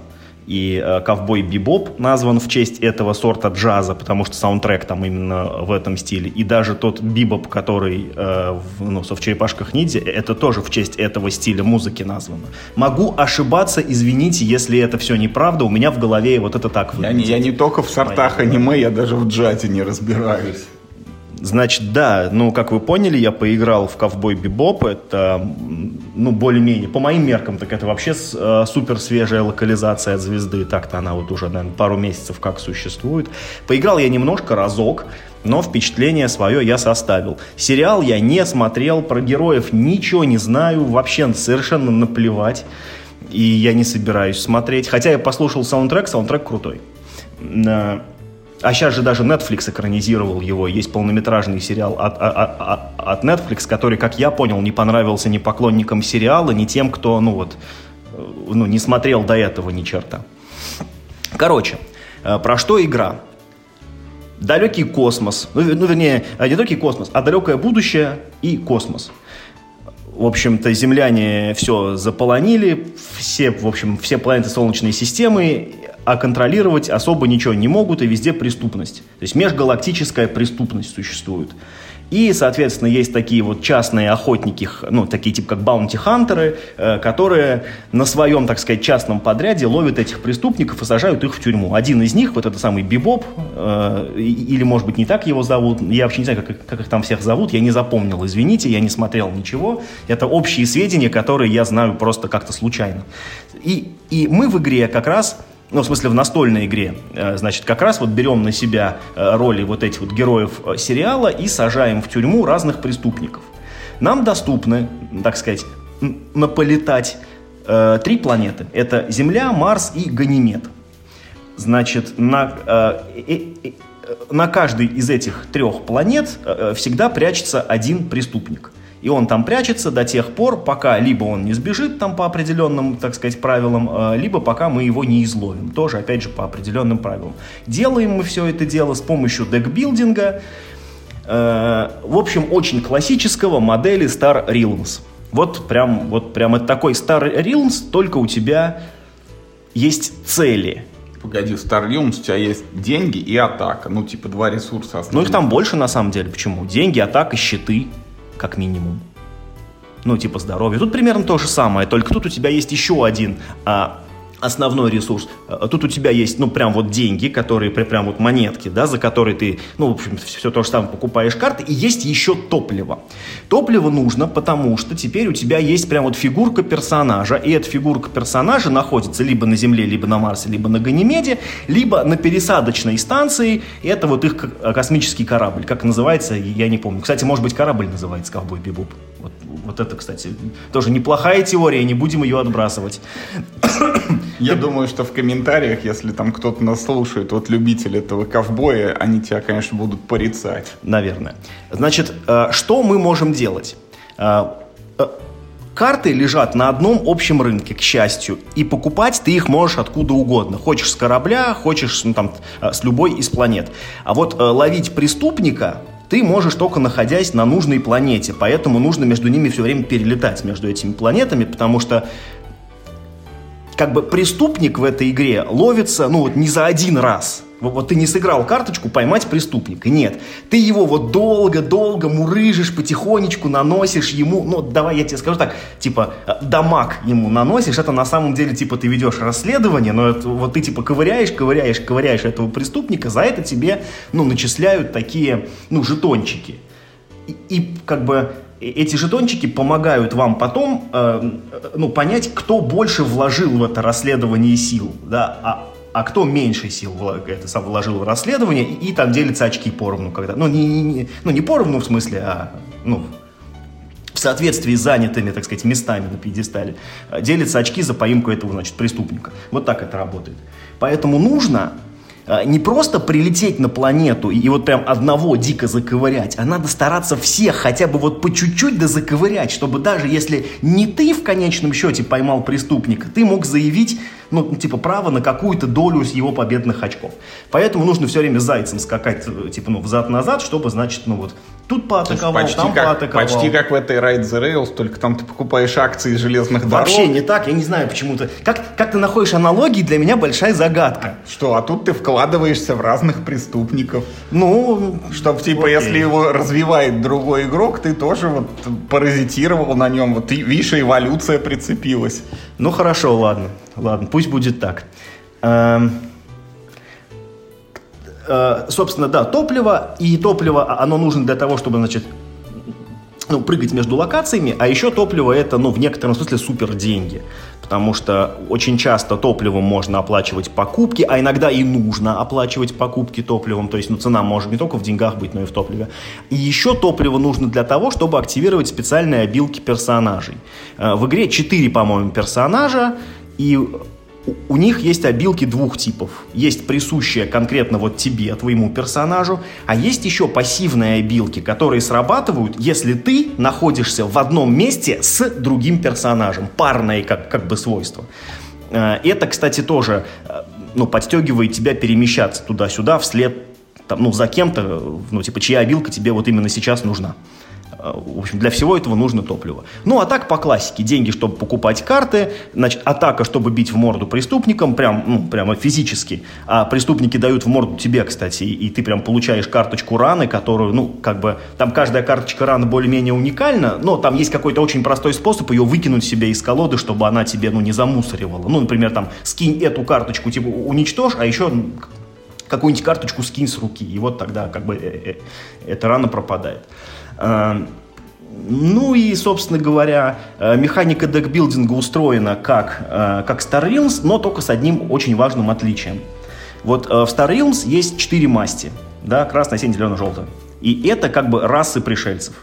И э, «Ковбой Бибоп» назван в честь этого сорта джаза, потому что саундтрек там именно в этом стиле. И даже тот бибоп, который э, в, ну, в «Черепашках ниндзя», это тоже в честь этого стиля музыки названо. Могу ошибаться, извините, если это все неправда, у меня в голове вот это так выглядит. Я не, я не только в сортах аниме, я даже в джазе не разбираюсь. Значит, да, ну, как вы поняли, я поиграл в «Ковбой Бибоп». Это, ну, более-менее, по моим меркам, так это вообще э, супер свежая локализация от звезды. Так-то она вот уже, наверное, пару месяцев как существует. Поиграл я немножко, разок, но впечатление свое я составил. Сериал я не смотрел, про героев ничего не знаю, вообще совершенно наплевать. И я не собираюсь смотреть. Хотя я послушал саундтрек, саундтрек крутой. А сейчас же даже Netflix экранизировал его. Есть полнометражный сериал от, от, от, от Netflix, который, как я понял, не понравился ни поклонникам сериала, ни тем, кто, ну вот, э, ну, не смотрел до этого ни черта. Короче, э, про что игра? Далекий космос, ну, ну вернее, не далекий космос, а далекое будущее и космос. В общем-то, земляне все заполонили, все, в общем, все планеты Солнечной системы а контролировать особо ничего не могут, и везде преступность. То есть межгалактическая преступность существует. И, соответственно, есть такие вот частные охотники, ну, такие типа как баунти-хантеры, э, которые на своем, так сказать, частном подряде ловят этих преступников и сажают их в тюрьму. Один из них, вот этот самый Бибоп, э, или, может быть, не так его зовут, я вообще не знаю, как, как их там всех зовут, я не запомнил, извините, я не смотрел ничего. Это общие сведения, которые я знаю просто как-то случайно. И, и мы в игре как раз ну, в смысле, в настольной игре, э, значит, как раз вот берем на себя э, роли вот этих вот героев э, сериала и сажаем в тюрьму разных преступников. Нам доступны, так сказать, наполетать э, три планеты. Это Земля, Марс и Ганимед. Значит, на, э, э, э, на каждой из этих трех планет э, всегда прячется один преступник. И он там прячется до тех пор, пока либо он не сбежит там по определенным, так сказать, правилам, э, либо пока мы его не изловим. Тоже, опять же, по определенным правилам. Делаем мы все это дело с помощью декбилдинга. Э, в общем, очень классического модели Star Realms. Вот прям, вот прям это такой Star Realms, только у тебя есть цели. Погоди, Star Realms у тебя есть деньги и атака. Ну, типа два ресурса. Основные. Ну, их там больше, на самом деле. Почему? Деньги, атака, щиты как минимум. Ну, типа здоровье. Тут примерно то же самое, только тут у тебя есть еще один а, основной ресурс. А, тут у тебя есть, ну, прям вот деньги, которые, прям вот монетки, да, за которые ты, ну, в общем, все то же самое покупаешь карты, и есть еще топливо. Топливо нужно, потому что теперь у тебя есть прям вот фигурка персонажа, и эта фигурка персонажа находится либо на Земле, либо на Марсе, либо на Ганимеде, либо на пересадочной станции, и это вот их космический корабль, как называется, я не помню. Кстати, может быть, корабль называется «Ковбой Бибоп». Вот, вот это, кстати, тоже неплохая теория, не будем ее отбрасывать. Я думаю, что в комментариях, если там кто-то нас слушает, вот любитель этого ковбоя, они тебя, конечно, будут порицать. Наверное. Значит, э, что мы можем делать? Э, э, карты лежат на одном общем рынке, к счастью, и покупать ты их можешь откуда угодно. Хочешь с корабля, хочешь ну, там, с любой из планет. А вот ловить преступника ты можешь только находясь на нужной планете, поэтому нужно между ними все время перелетать между этими планетами, потому что как бы преступник в этой игре ловится, ну вот не за один раз. Вот ты не сыграл карточку поймать преступника. Нет. Ты его вот долго-долго мурыжишь, потихонечку наносишь ему, ну, давай я тебе скажу так, типа, э, дамаг ему наносишь. Это на самом деле, типа, ты ведешь расследование, но это, вот ты, типа, ковыряешь, ковыряешь, ковыряешь этого преступника, за это тебе, ну, начисляют такие, ну, жетончики. И, и как бы эти жетончики помогают вам потом э, ну, понять, кто больше вложил в это расследование сил, да, а, а кто меньше сил это сам вложил в расследование, и, там делятся очки поровну, когда, ну не, не, ну, не поровну в смысле, а ну, в соответствии с занятыми, так сказать, местами на пьедестале, делятся очки за поимку этого, значит, преступника. Вот так это работает. Поэтому нужно а, не просто прилететь на планету и, и вот прям одного дико заковырять, а надо стараться всех хотя бы вот по чуть-чуть да заковырять, чтобы даже если не ты в конечном счете поймал преступника, ты мог заявить ну, типа, право на какую-то долю с его победных очков. Поэтому нужно все время зайцем скакать, э, типа, ну, взад-назад, чтобы, значит, ну, вот, тут поатаковал, почти там как, поатаковал. Почти как в этой Ride the Rails, только там ты покупаешь акции железных дорог. Вообще не так, я не знаю почему-то. Как, как ты находишь аналогии, для меня большая загадка. Что, а тут ты вкладываешься в разных преступников. Ну, Чтоб, типа, окей. если его развивает другой игрок, ты тоже вот паразитировал на нем. Вот, и, видишь, эволюция прицепилась. Ну хорошо, ладно, ладно, пусть будет так. Эм, э, собственно, да, топливо, и топливо, а- оно нужно для того, чтобы, значит, ну, прыгать между локациями, а еще топливо это, ну, в некотором смысле супер деньги, потому что очень часто топливом можно оплачивать покупки, а иногда и нужно оплачивать покупки топливом, то есть, ну, цена может не только в деньгах быть, но и в топливе. И еще топливо нужно для того, чтобы активировать специальные обилки персонажей. Э, В игре 4, по-моему, персонажа, и у- них есть обилки двух типов. Есть присущие конкретно вот тебе, твоему персонажу, а есть еще пассивные обилки, которые срабатывают, если ты находишься в одном месте с другим персонажем. Парное как, как бы свойство. Э, Это, кстати, тоже э, ну, подстегивает тебя перемещаться туда-сюда вслед там, ну, за кем-то, э, ну, типа, чья обилка тебе вот именно сейчас нужна. В общем, для всего этого нужно топливо. Ну, а так по классике. Деньги, чтобы покупать карты. Значит, атака, чтобы бить в морду преступникам. Прям, ну, прямо физически. А преступники дают в морду тебе, кстати. И, и ты прям получаешь карточку раны, которую, ну, как бы... Там каждая карточка раны более-менее уникальна. Но там есть какой-то очень простой способ ее выкинуть себе из колоды, чтобы она тебе, ну, не замусоривала. Ну, например, там, скинь эту карточку, типа, уничтожь, а еще какую-нибудь карточку скинь с руки. И вот тогда, как бы, э, э, эта рана пропадает. А, Ну и, собственно говоря, э, механика декбилдинга устроена как, э, как Star Realms, но только с одним очень важным отличием. Вот э, в Star Realms есть четыре масти. Да, красная, синяя, зеленая, желтая. И это как бы расы пришельцев.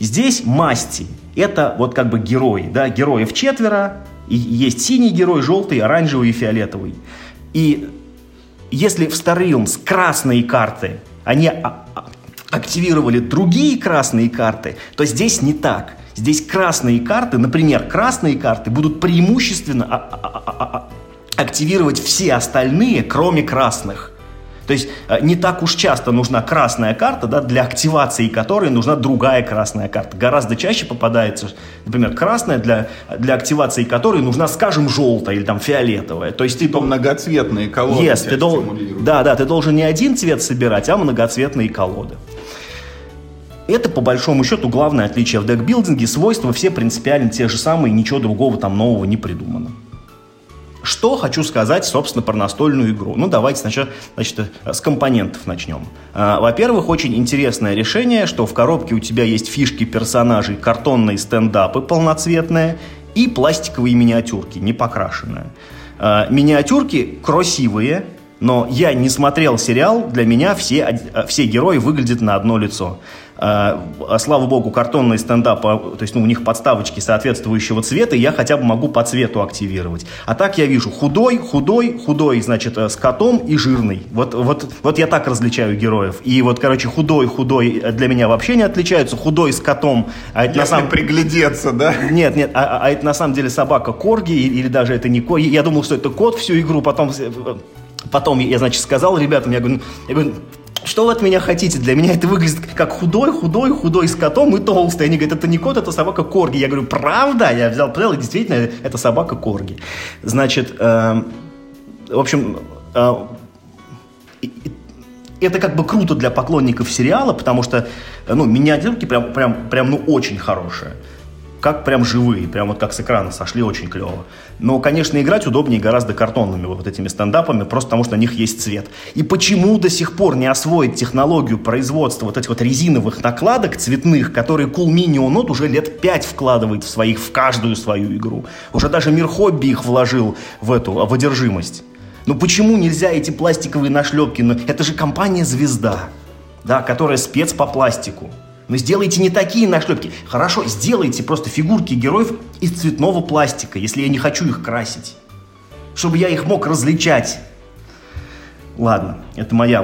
Здесь масти. Это вот как бы герои. Да, героев четверо. И есть синий герой, желтый, оранжевый и фиолетовый. И если в Star Realms красные карты, они а- а- активировали другие красные карты, то здесь не так. Здесь красные карты, например, красные карты будут преимущественно а- а- а- активировать все остальные, кроме красных. То есть э, не так уж часто нужна красная карта, да, для активации которой нужна другая красная карта. Гораздо чаще попадается, например, красная, для, для активации которой нужна, скажем, желтая или там фиолетовая. То есть ты То многоцветные колоды Yes, ты дол-. Да, да, ты должен не один цвет собирать, а многоцветные колоды. Это, по большому счету, главное отличие в декбилдинге. Свойства все принципиально те же самые, ничего другого там нового не придумано. Что хочу сказать, собственно, про настольную игру? Ну, давайте сначала, значит, э, с компонентов начнем. А, Во-первых, очень интересное решение, что в коробке у тебя есть фишки персонажей, картонные стендапы полноцветные и пластиковые миниатюрки, не покрашенные. А, Миниатюрки красивые, но я не смотрел сериал, для меня все, э, все герои выглядят на одно лицо. А, а, слава богу, картонные стендапы, а, то есть ну, у них подставочки соответствующего цвета, и я хотя бы могу по цвету активировать. А так я вижу худой, худой, худой, значит, э, с котом и жирный. Вот, вот, вот я так различаю героев. И вот, короче, худой, худой э, для меня вообще не отличаются. Худой с котом, а это на Если самом приглядеться, да? нет, нет, а, а- а это на самом деле собака Корги, или, даже это не кот. Я думал, что это кот всю игру, потом, э, потом я, значит, сказал ребятам, я говорю, я говорю, что вы от меня хотите? Для меня это выглядит как худой, худой, худой с котом и толстый. Они говорят, это не кот, это собака Корги. Я говорю, правда? Я взял прел, и действительно, это собака Корги. Значит, эм, в общем, э, это как бы круто для поклонников сериала, потому что, э, ну, миниатюрки прям, прям, прям, ну, очень хорошие. Как прям живые, прям вот как с экрана сошли, очень клево. Но, конечно, играть удобнее гораздо картонными вот этими стендапами, просто потому что на них есть цвет. И почему до сих пор не освоить технологию производства вот этих вот резиновых накладок цветных, которые Cool Mini Not уже лет пять вкладывает в своих, в каждую свою игру. Уже даже мир хобби их вложил в эту в одержимость. Ну почему нельзя эти пластиковые нашлепки? Это же компания «Звезда», да, которая спец по пластику. Но сделайте не такие нашлепки. Хорошо, сделайте просто фигурки героев из цветного пластика, если я не хочу их красить. Чтобы я их мог различать. ладно, это моя,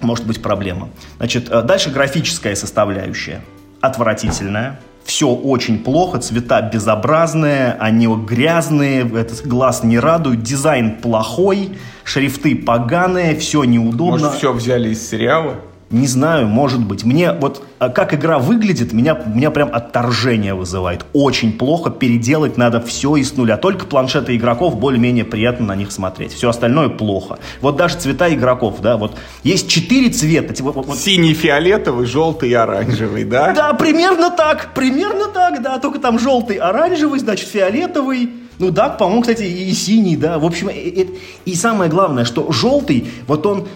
может быть, проблема. Значит, э, дальше графическая составляющая. Отвратительная. Все очень плохо, цвета безобразные, они грязные, этот глаз не радует, дизайн плохой, шрифты поганые, все неудобно. Может, все взяли из сериала? Не знаю, может быть. Мне вот а как игра выглядит, меня, меня прям отторжение вызывает. Очень плохо, переделать надо все из нуля. Только планшеты игроков более-менее приятно на них смотреть. Все остальное плохо. Вот даже цвета игроков, да, вот есть четыре цвета. Типа, вот, вот. Синий, фиолетовый, желтый и оранжевый, да? Да, примерно так, примерно так, да. Только там желтый, оранжевый, значит, фиолетовый. Ну да, по-моему, кстати, и синий, да. В общем, и, и, и самое главное, что желтый, вот он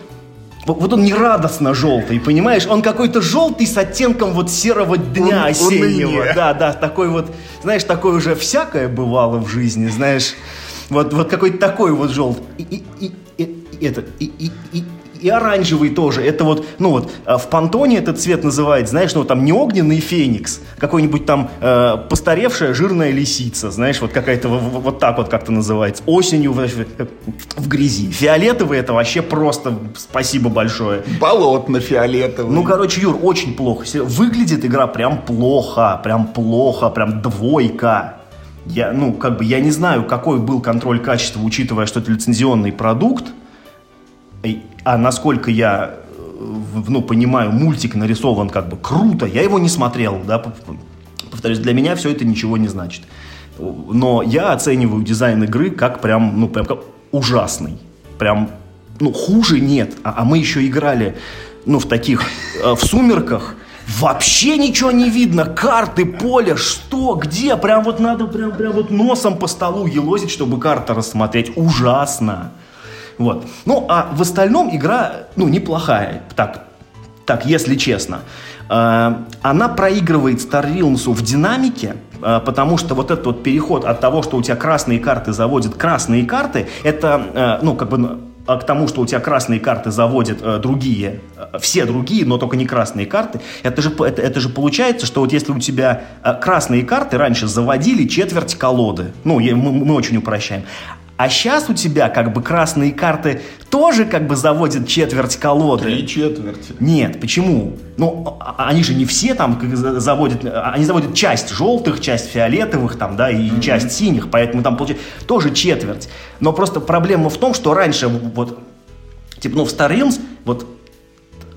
вот он не радостно желтый, понимаешь? Он какой-то желтый с оттенком вот серого дня он, осеннего. Уныние. Да, да, такой вот, знаешь, такое уже всякое бывало в жизни, знаешь. Вот, вот какой-то такой вот желтый. И, и, и, и, это, и, и, и, и оранжевый тоже. Это вот, ну вот, а в Пантоне этот цвет называют, знаешь, ну там не огненный феникс, какой-нибудь там э, постаревшая жирная лисица, знаешь, вот какая-то вот, вот так вот как-то называется. Осенью в, в грязи. Фиолетовый это вообще просто спасибо большое. Болотно-фиолетовый. Ну, короче, Юр, очень плохо. Выглядит игра прям плохо, прям плохо, прям двойка. Я, ну, как бы, я не знаю, какой был контроль качества, учитывая, что это лицензионный продукт, а насколько я э, ну, понимаю, мультик нарисован как бы круто, я его не смотрел, да, повторюсь, для меня все это ничего не значит. Но я оцениваю дизайн игры как прям, ну, прям как ужасный. Прям, ну, хуже нет. А, а мы еще играли, ну, в таких, э, в сумерках, Вообще ничего не видно, карты, поле, что, где, прям вот надо прям, прям вот носом по столу елозить, чтобы карты рассмотреть. Ужасно. Вот. Ну, а в остальном игра, ну, неплохая, так, так если честно. Э, она проигрывает Star в динамике, э, потому что вот этот вот переход от того, что у тебя красные карты заводят красные карты, это, э, ну, как бы а к тому, что у тебя красные карты заводят э, другие, все другие, но только не красные карты, это же, это, это же получается, что вот если у тебя э, красные карты раньше заводили четверть колоды, ну, я, мы, мы очень упрощаем, а сейчас у тебя как бы красные карты тоже как бы заводят четверть колоды. Три четверти. Нет, почему? Ну, а, а они же не все там заводят, они заводят часть желтых, часть фиолетовых там, да, и mm-hmm. часть синих, поэтому там получается тоже четверть. Но просто проблема в том, что раньше вот, типа, ну, в Star Realms, вот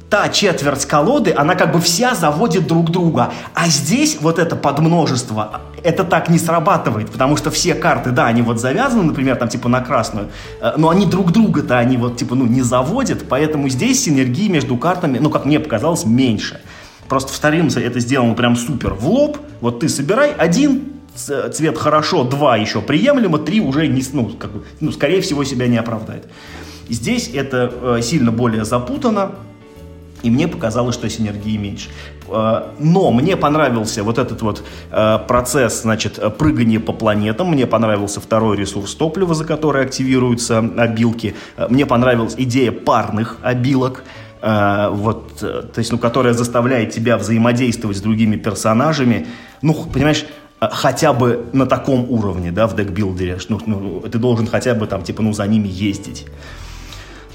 та четверть колоды, она как бы вся заводит друг друга. А здесь вот это подмножество, это так не срабатывает, потому что все карты, да, они вот завязаны, например, там типа на красную, э, но они друг друга-то они вот типа ну не заводят, поэтому здесь синергии между картами, ну как мне показалось, меньше. Просто в Старимсе это сделано прям супер в лоб. Вот ты собирай один цвет хорошо, два еще приемлемо, три уже не, ну, как бы, ну, скорее всего себя не оправдает. Здесь это э, сильно более запутано, и мне показалось, что синергии меньше. Э, но мне понравился вот этот вот э, процесс, значит, прыгания по планетам. Мне понравился второй ресурс топлива, за который активируются обилки. Э, мне понравилась идея парных обилок вот, то есть, ну, которая заставляет тебя взаимодействовать с другими персонажами, ну, понимаешь, хотя бы на таком уровне, да, в декбилдере, ну, ну, ты должен хотя бы там, типа, ну, за ними ездить.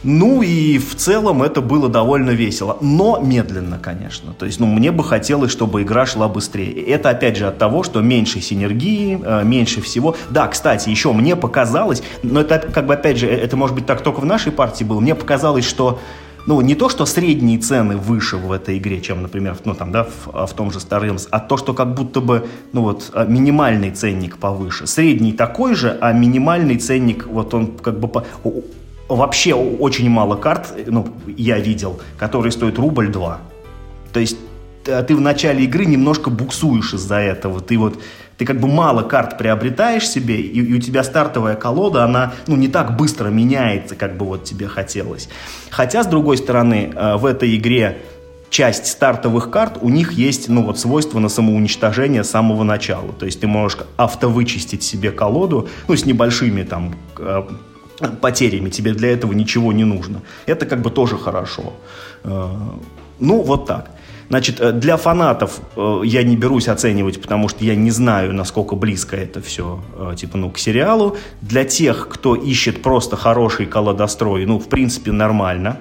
Ну и в целом это было довольно весело, но медленно, конечно. То есть, ну, мне бы хотелось, чтобы игра шла быстрее. Это, опять же, от того, что меньше синергии, э, меньше всего. Да, кстати, еще мне показалось, но это, как бы, опять же, э, это, может быть, так только в нашей партии было, мне показалось, что ну, не то, что средние цены выше в этой игре, чем, например, ну, там, да, в, в том же Star Realms, а то, что как будто бы, ну, вот, э, минимальный ценник повыше. Средний такой же, а минимальный ценник, вот он как бы по, вообще очень мало карт, ну, я видел, которые стоят рубль два. То есть э, ты в начале игры немножко буксуешь из-за этого. Ты вот ты как бы мало карт приобретаешь себе, и, и у тебя стартовая колода, она ну, не так быстро меняется, как бы вот тебе хотелось. Хотя, с другой стороны, э, в этой игре часть стартовых карт, у них есть, ну, вот, свойство на самоуничтожение с самого начала. То есть ты можешь автовычистить себе колоду, ну, с небольшими там э, потерями, тебе для этого ничего не нужно. Это как бы тоже хорошо. Э, ну, вот так. Значит, э, для фанатов э, я не берусь оценивать, потому что я не знаю, насколько близко это все, типа, ну, к сериалу. Для тех, кто ищет просто хороший колодострой, ну, в принципе, нормально.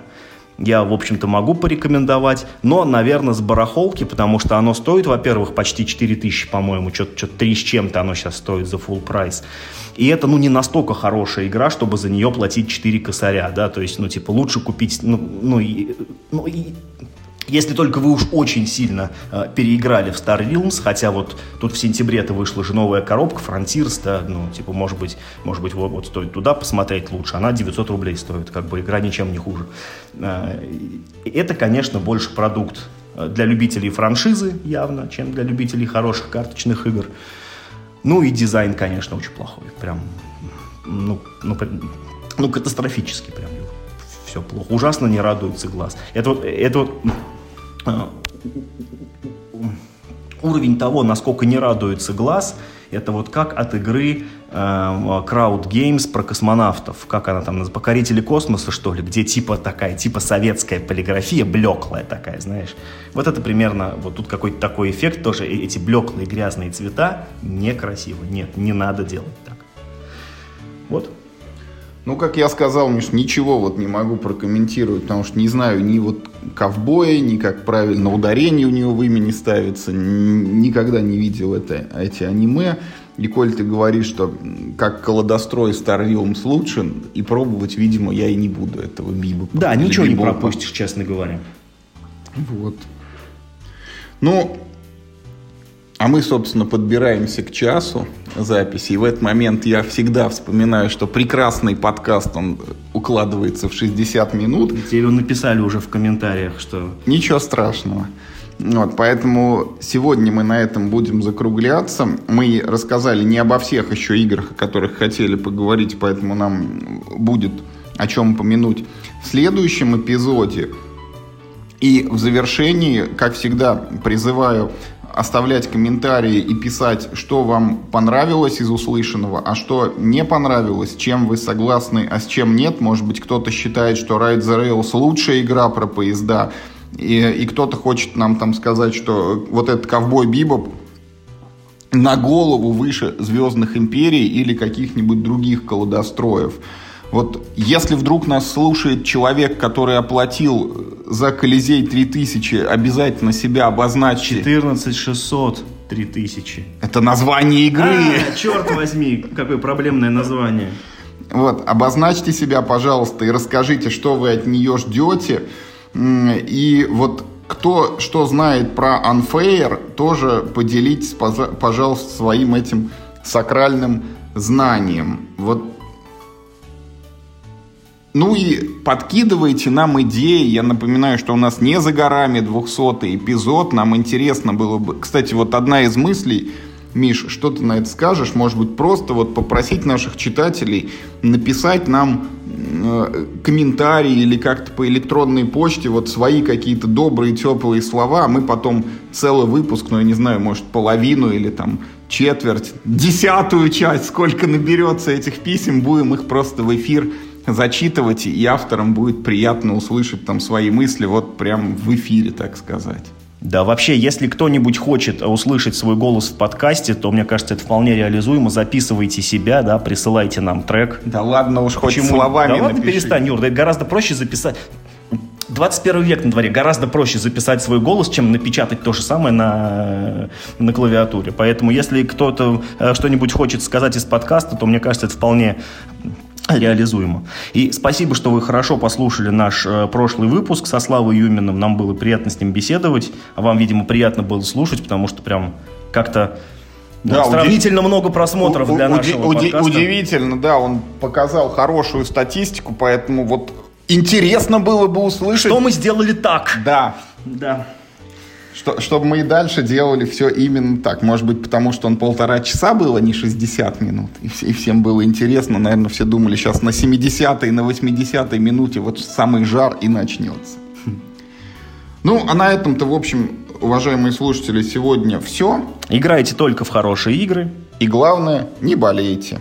Я, в общем-то, могу порекомендовать, но, наверное, с барахолки, потому что оно стоит, во-первых, почти 4 тысячи, по-моему, что-то 3 с чем-то оно сейчас стоит за full прайс. И это, ну, не настолько хорошая игра, чтобы за нее платить 4 косаря, да, то есть, ну, типа, лучше купить, ну, ну, и, ну и если только вы уж очень сильно э, переиграли в Star Realms, хотя вот тут в сентябре-то вышла же новая коробка, Frontiers, да, ну, типа, может быть, может быть, вот, вот стоит туда посмотреть лучше. Она 900 рублей стоит, как бы игра ничем не хуже. Э, это, конечно, больше продукт э, для любителей франшизы явно, чем для любителей хороших карточных игр. Ну и дизайн, конечно, очень плохой. Прям, ну, ну, ну катастрофически прям. Все плохо. Ужасно не радуется глаз. Это вот, это вот уровень того, насколько не радуется глаз, это вот как от игры э, Crowd Games про космонавтов, как она там, покорители космоса, что ли, где типа такая, типа советская полиграфия, блеклая такая, знаешь. Вот это примерно, вот тут какой-то такой эффект тоже, эти блеклые грязные цвета, некрасиво, нет, не надо делать так. Вот. Ну, как я сказал, Миш, ничего вот не могу прокомментировать, потому что не знаю ни вот ковбоя, ни как правильно ударение у него в имени ставится. Никогда не видел это, эти аниме. И коль ты говоришь, что как колодострой Star Realms лучше, и пробовать, видимо, я и не буду этого биба. Да, ничего не пропустишь, честно говоря. Вот. Ну, а мы, собственно, подбираемся к часу записи. И в этот момент я всегда вспоминаю, что прекрасный подкаст, он укладывается в 60 минут. Тебе написали уже в комментариях, что... Ничего страшного. Вот, поэтому сегодня мы на этом будем закругляться. Мы рассказали не обо всех еще играх, о которых хотели поговорить, поэтому нам будет о чем помянуть в следующем эпизоде. И в завершении, как всегда, призываю оставлять комментарии и писать, что вам понравилось из услышанного, а что не понравилось, чем вы согласны, а с чем нет. Может быть, кто-то считает, что Ride the Rails лучшая игра про поезда, и, и кто-то хочет нам там сказать, что вот этот ковбой Бибоп на голову выше Звездных Империй или каких-нибудь других колодостроев. Вот если вдруг нас слушает человек, который оплатил за Колизей 3000, обязательно себя обозначьте. 14 600 3000. Это название игры. А, черт возьми, какое проблемное название. Вот, обозначьте себя, пожалуйста, и расскажите, что вы от нее ждете. И вот кто что знает про Unfair, тоже поделитесь, пожалуйста, своим этим сакральным знанием. Вот ну и подкидывайте нам идеи. Я напоминаю, что у нас не за горами 200 эпизод. Нам интересно было бы... Кстати, вот одна из мыслей, Миш, что ты на это скажешь? Может быть, просто вот попросить наших читателей написать нам э, комментарии или как-то по электронной почте вот свои какие-то добрые, теплые слова, а мы потом целый выпуск, ну, я не знаю, может, половину или там четверть, десятую часть, сколько наберется этих писем, будем их просто в эфир зачитывать, и авторам будет приятно услышать там свои мысли вот прям в эфире, так сказать. Да, вообще, если кто-нибудь хочет услышать свой голос в подкасте, то, мне кажется, это вполне реализуемо. Записывайте себя, да, присылайте нам трек. Да ладно уж, хоть Почему? словами Да ладно, перестань, Юр, да гораздо проще записать. 21 век на дворе. Гораздо проще записать свой голос, чем напечатать то же самое на, на клавиатуре. Поэтому, если кто-то э, что-нибудь хочет сказать из подкаста, то, мне кажется, это вполне реализуемо. И спасибо, что вы хорошо послушали наш э, прошлый выпуск со Славой Юминым. Нам было приятно с ним беседовать, а вам, видимо, приятно было слушать, потому что прям как-то да, да, сравнительно удив... много просмотров для нашего уди... подкаста. Удивительно, да, он показал хорошую статистику, поэтому вот интересно было бы услышать. Что мы сделали так? Да. Да. Что, чтобы мы и дальше делали все именно так. Может быть, потому что он полтора часа был, а не 60 минут. И, все, и всем было интересно. Наверное, все думали, сейчас на 70-й, на 80-й минуте вот самый жар и начнется. Ну, а на этом-то, в общем, уважаемые слушатели, сегодня все. Играйте только в хорошие игры. И главное, не болейте.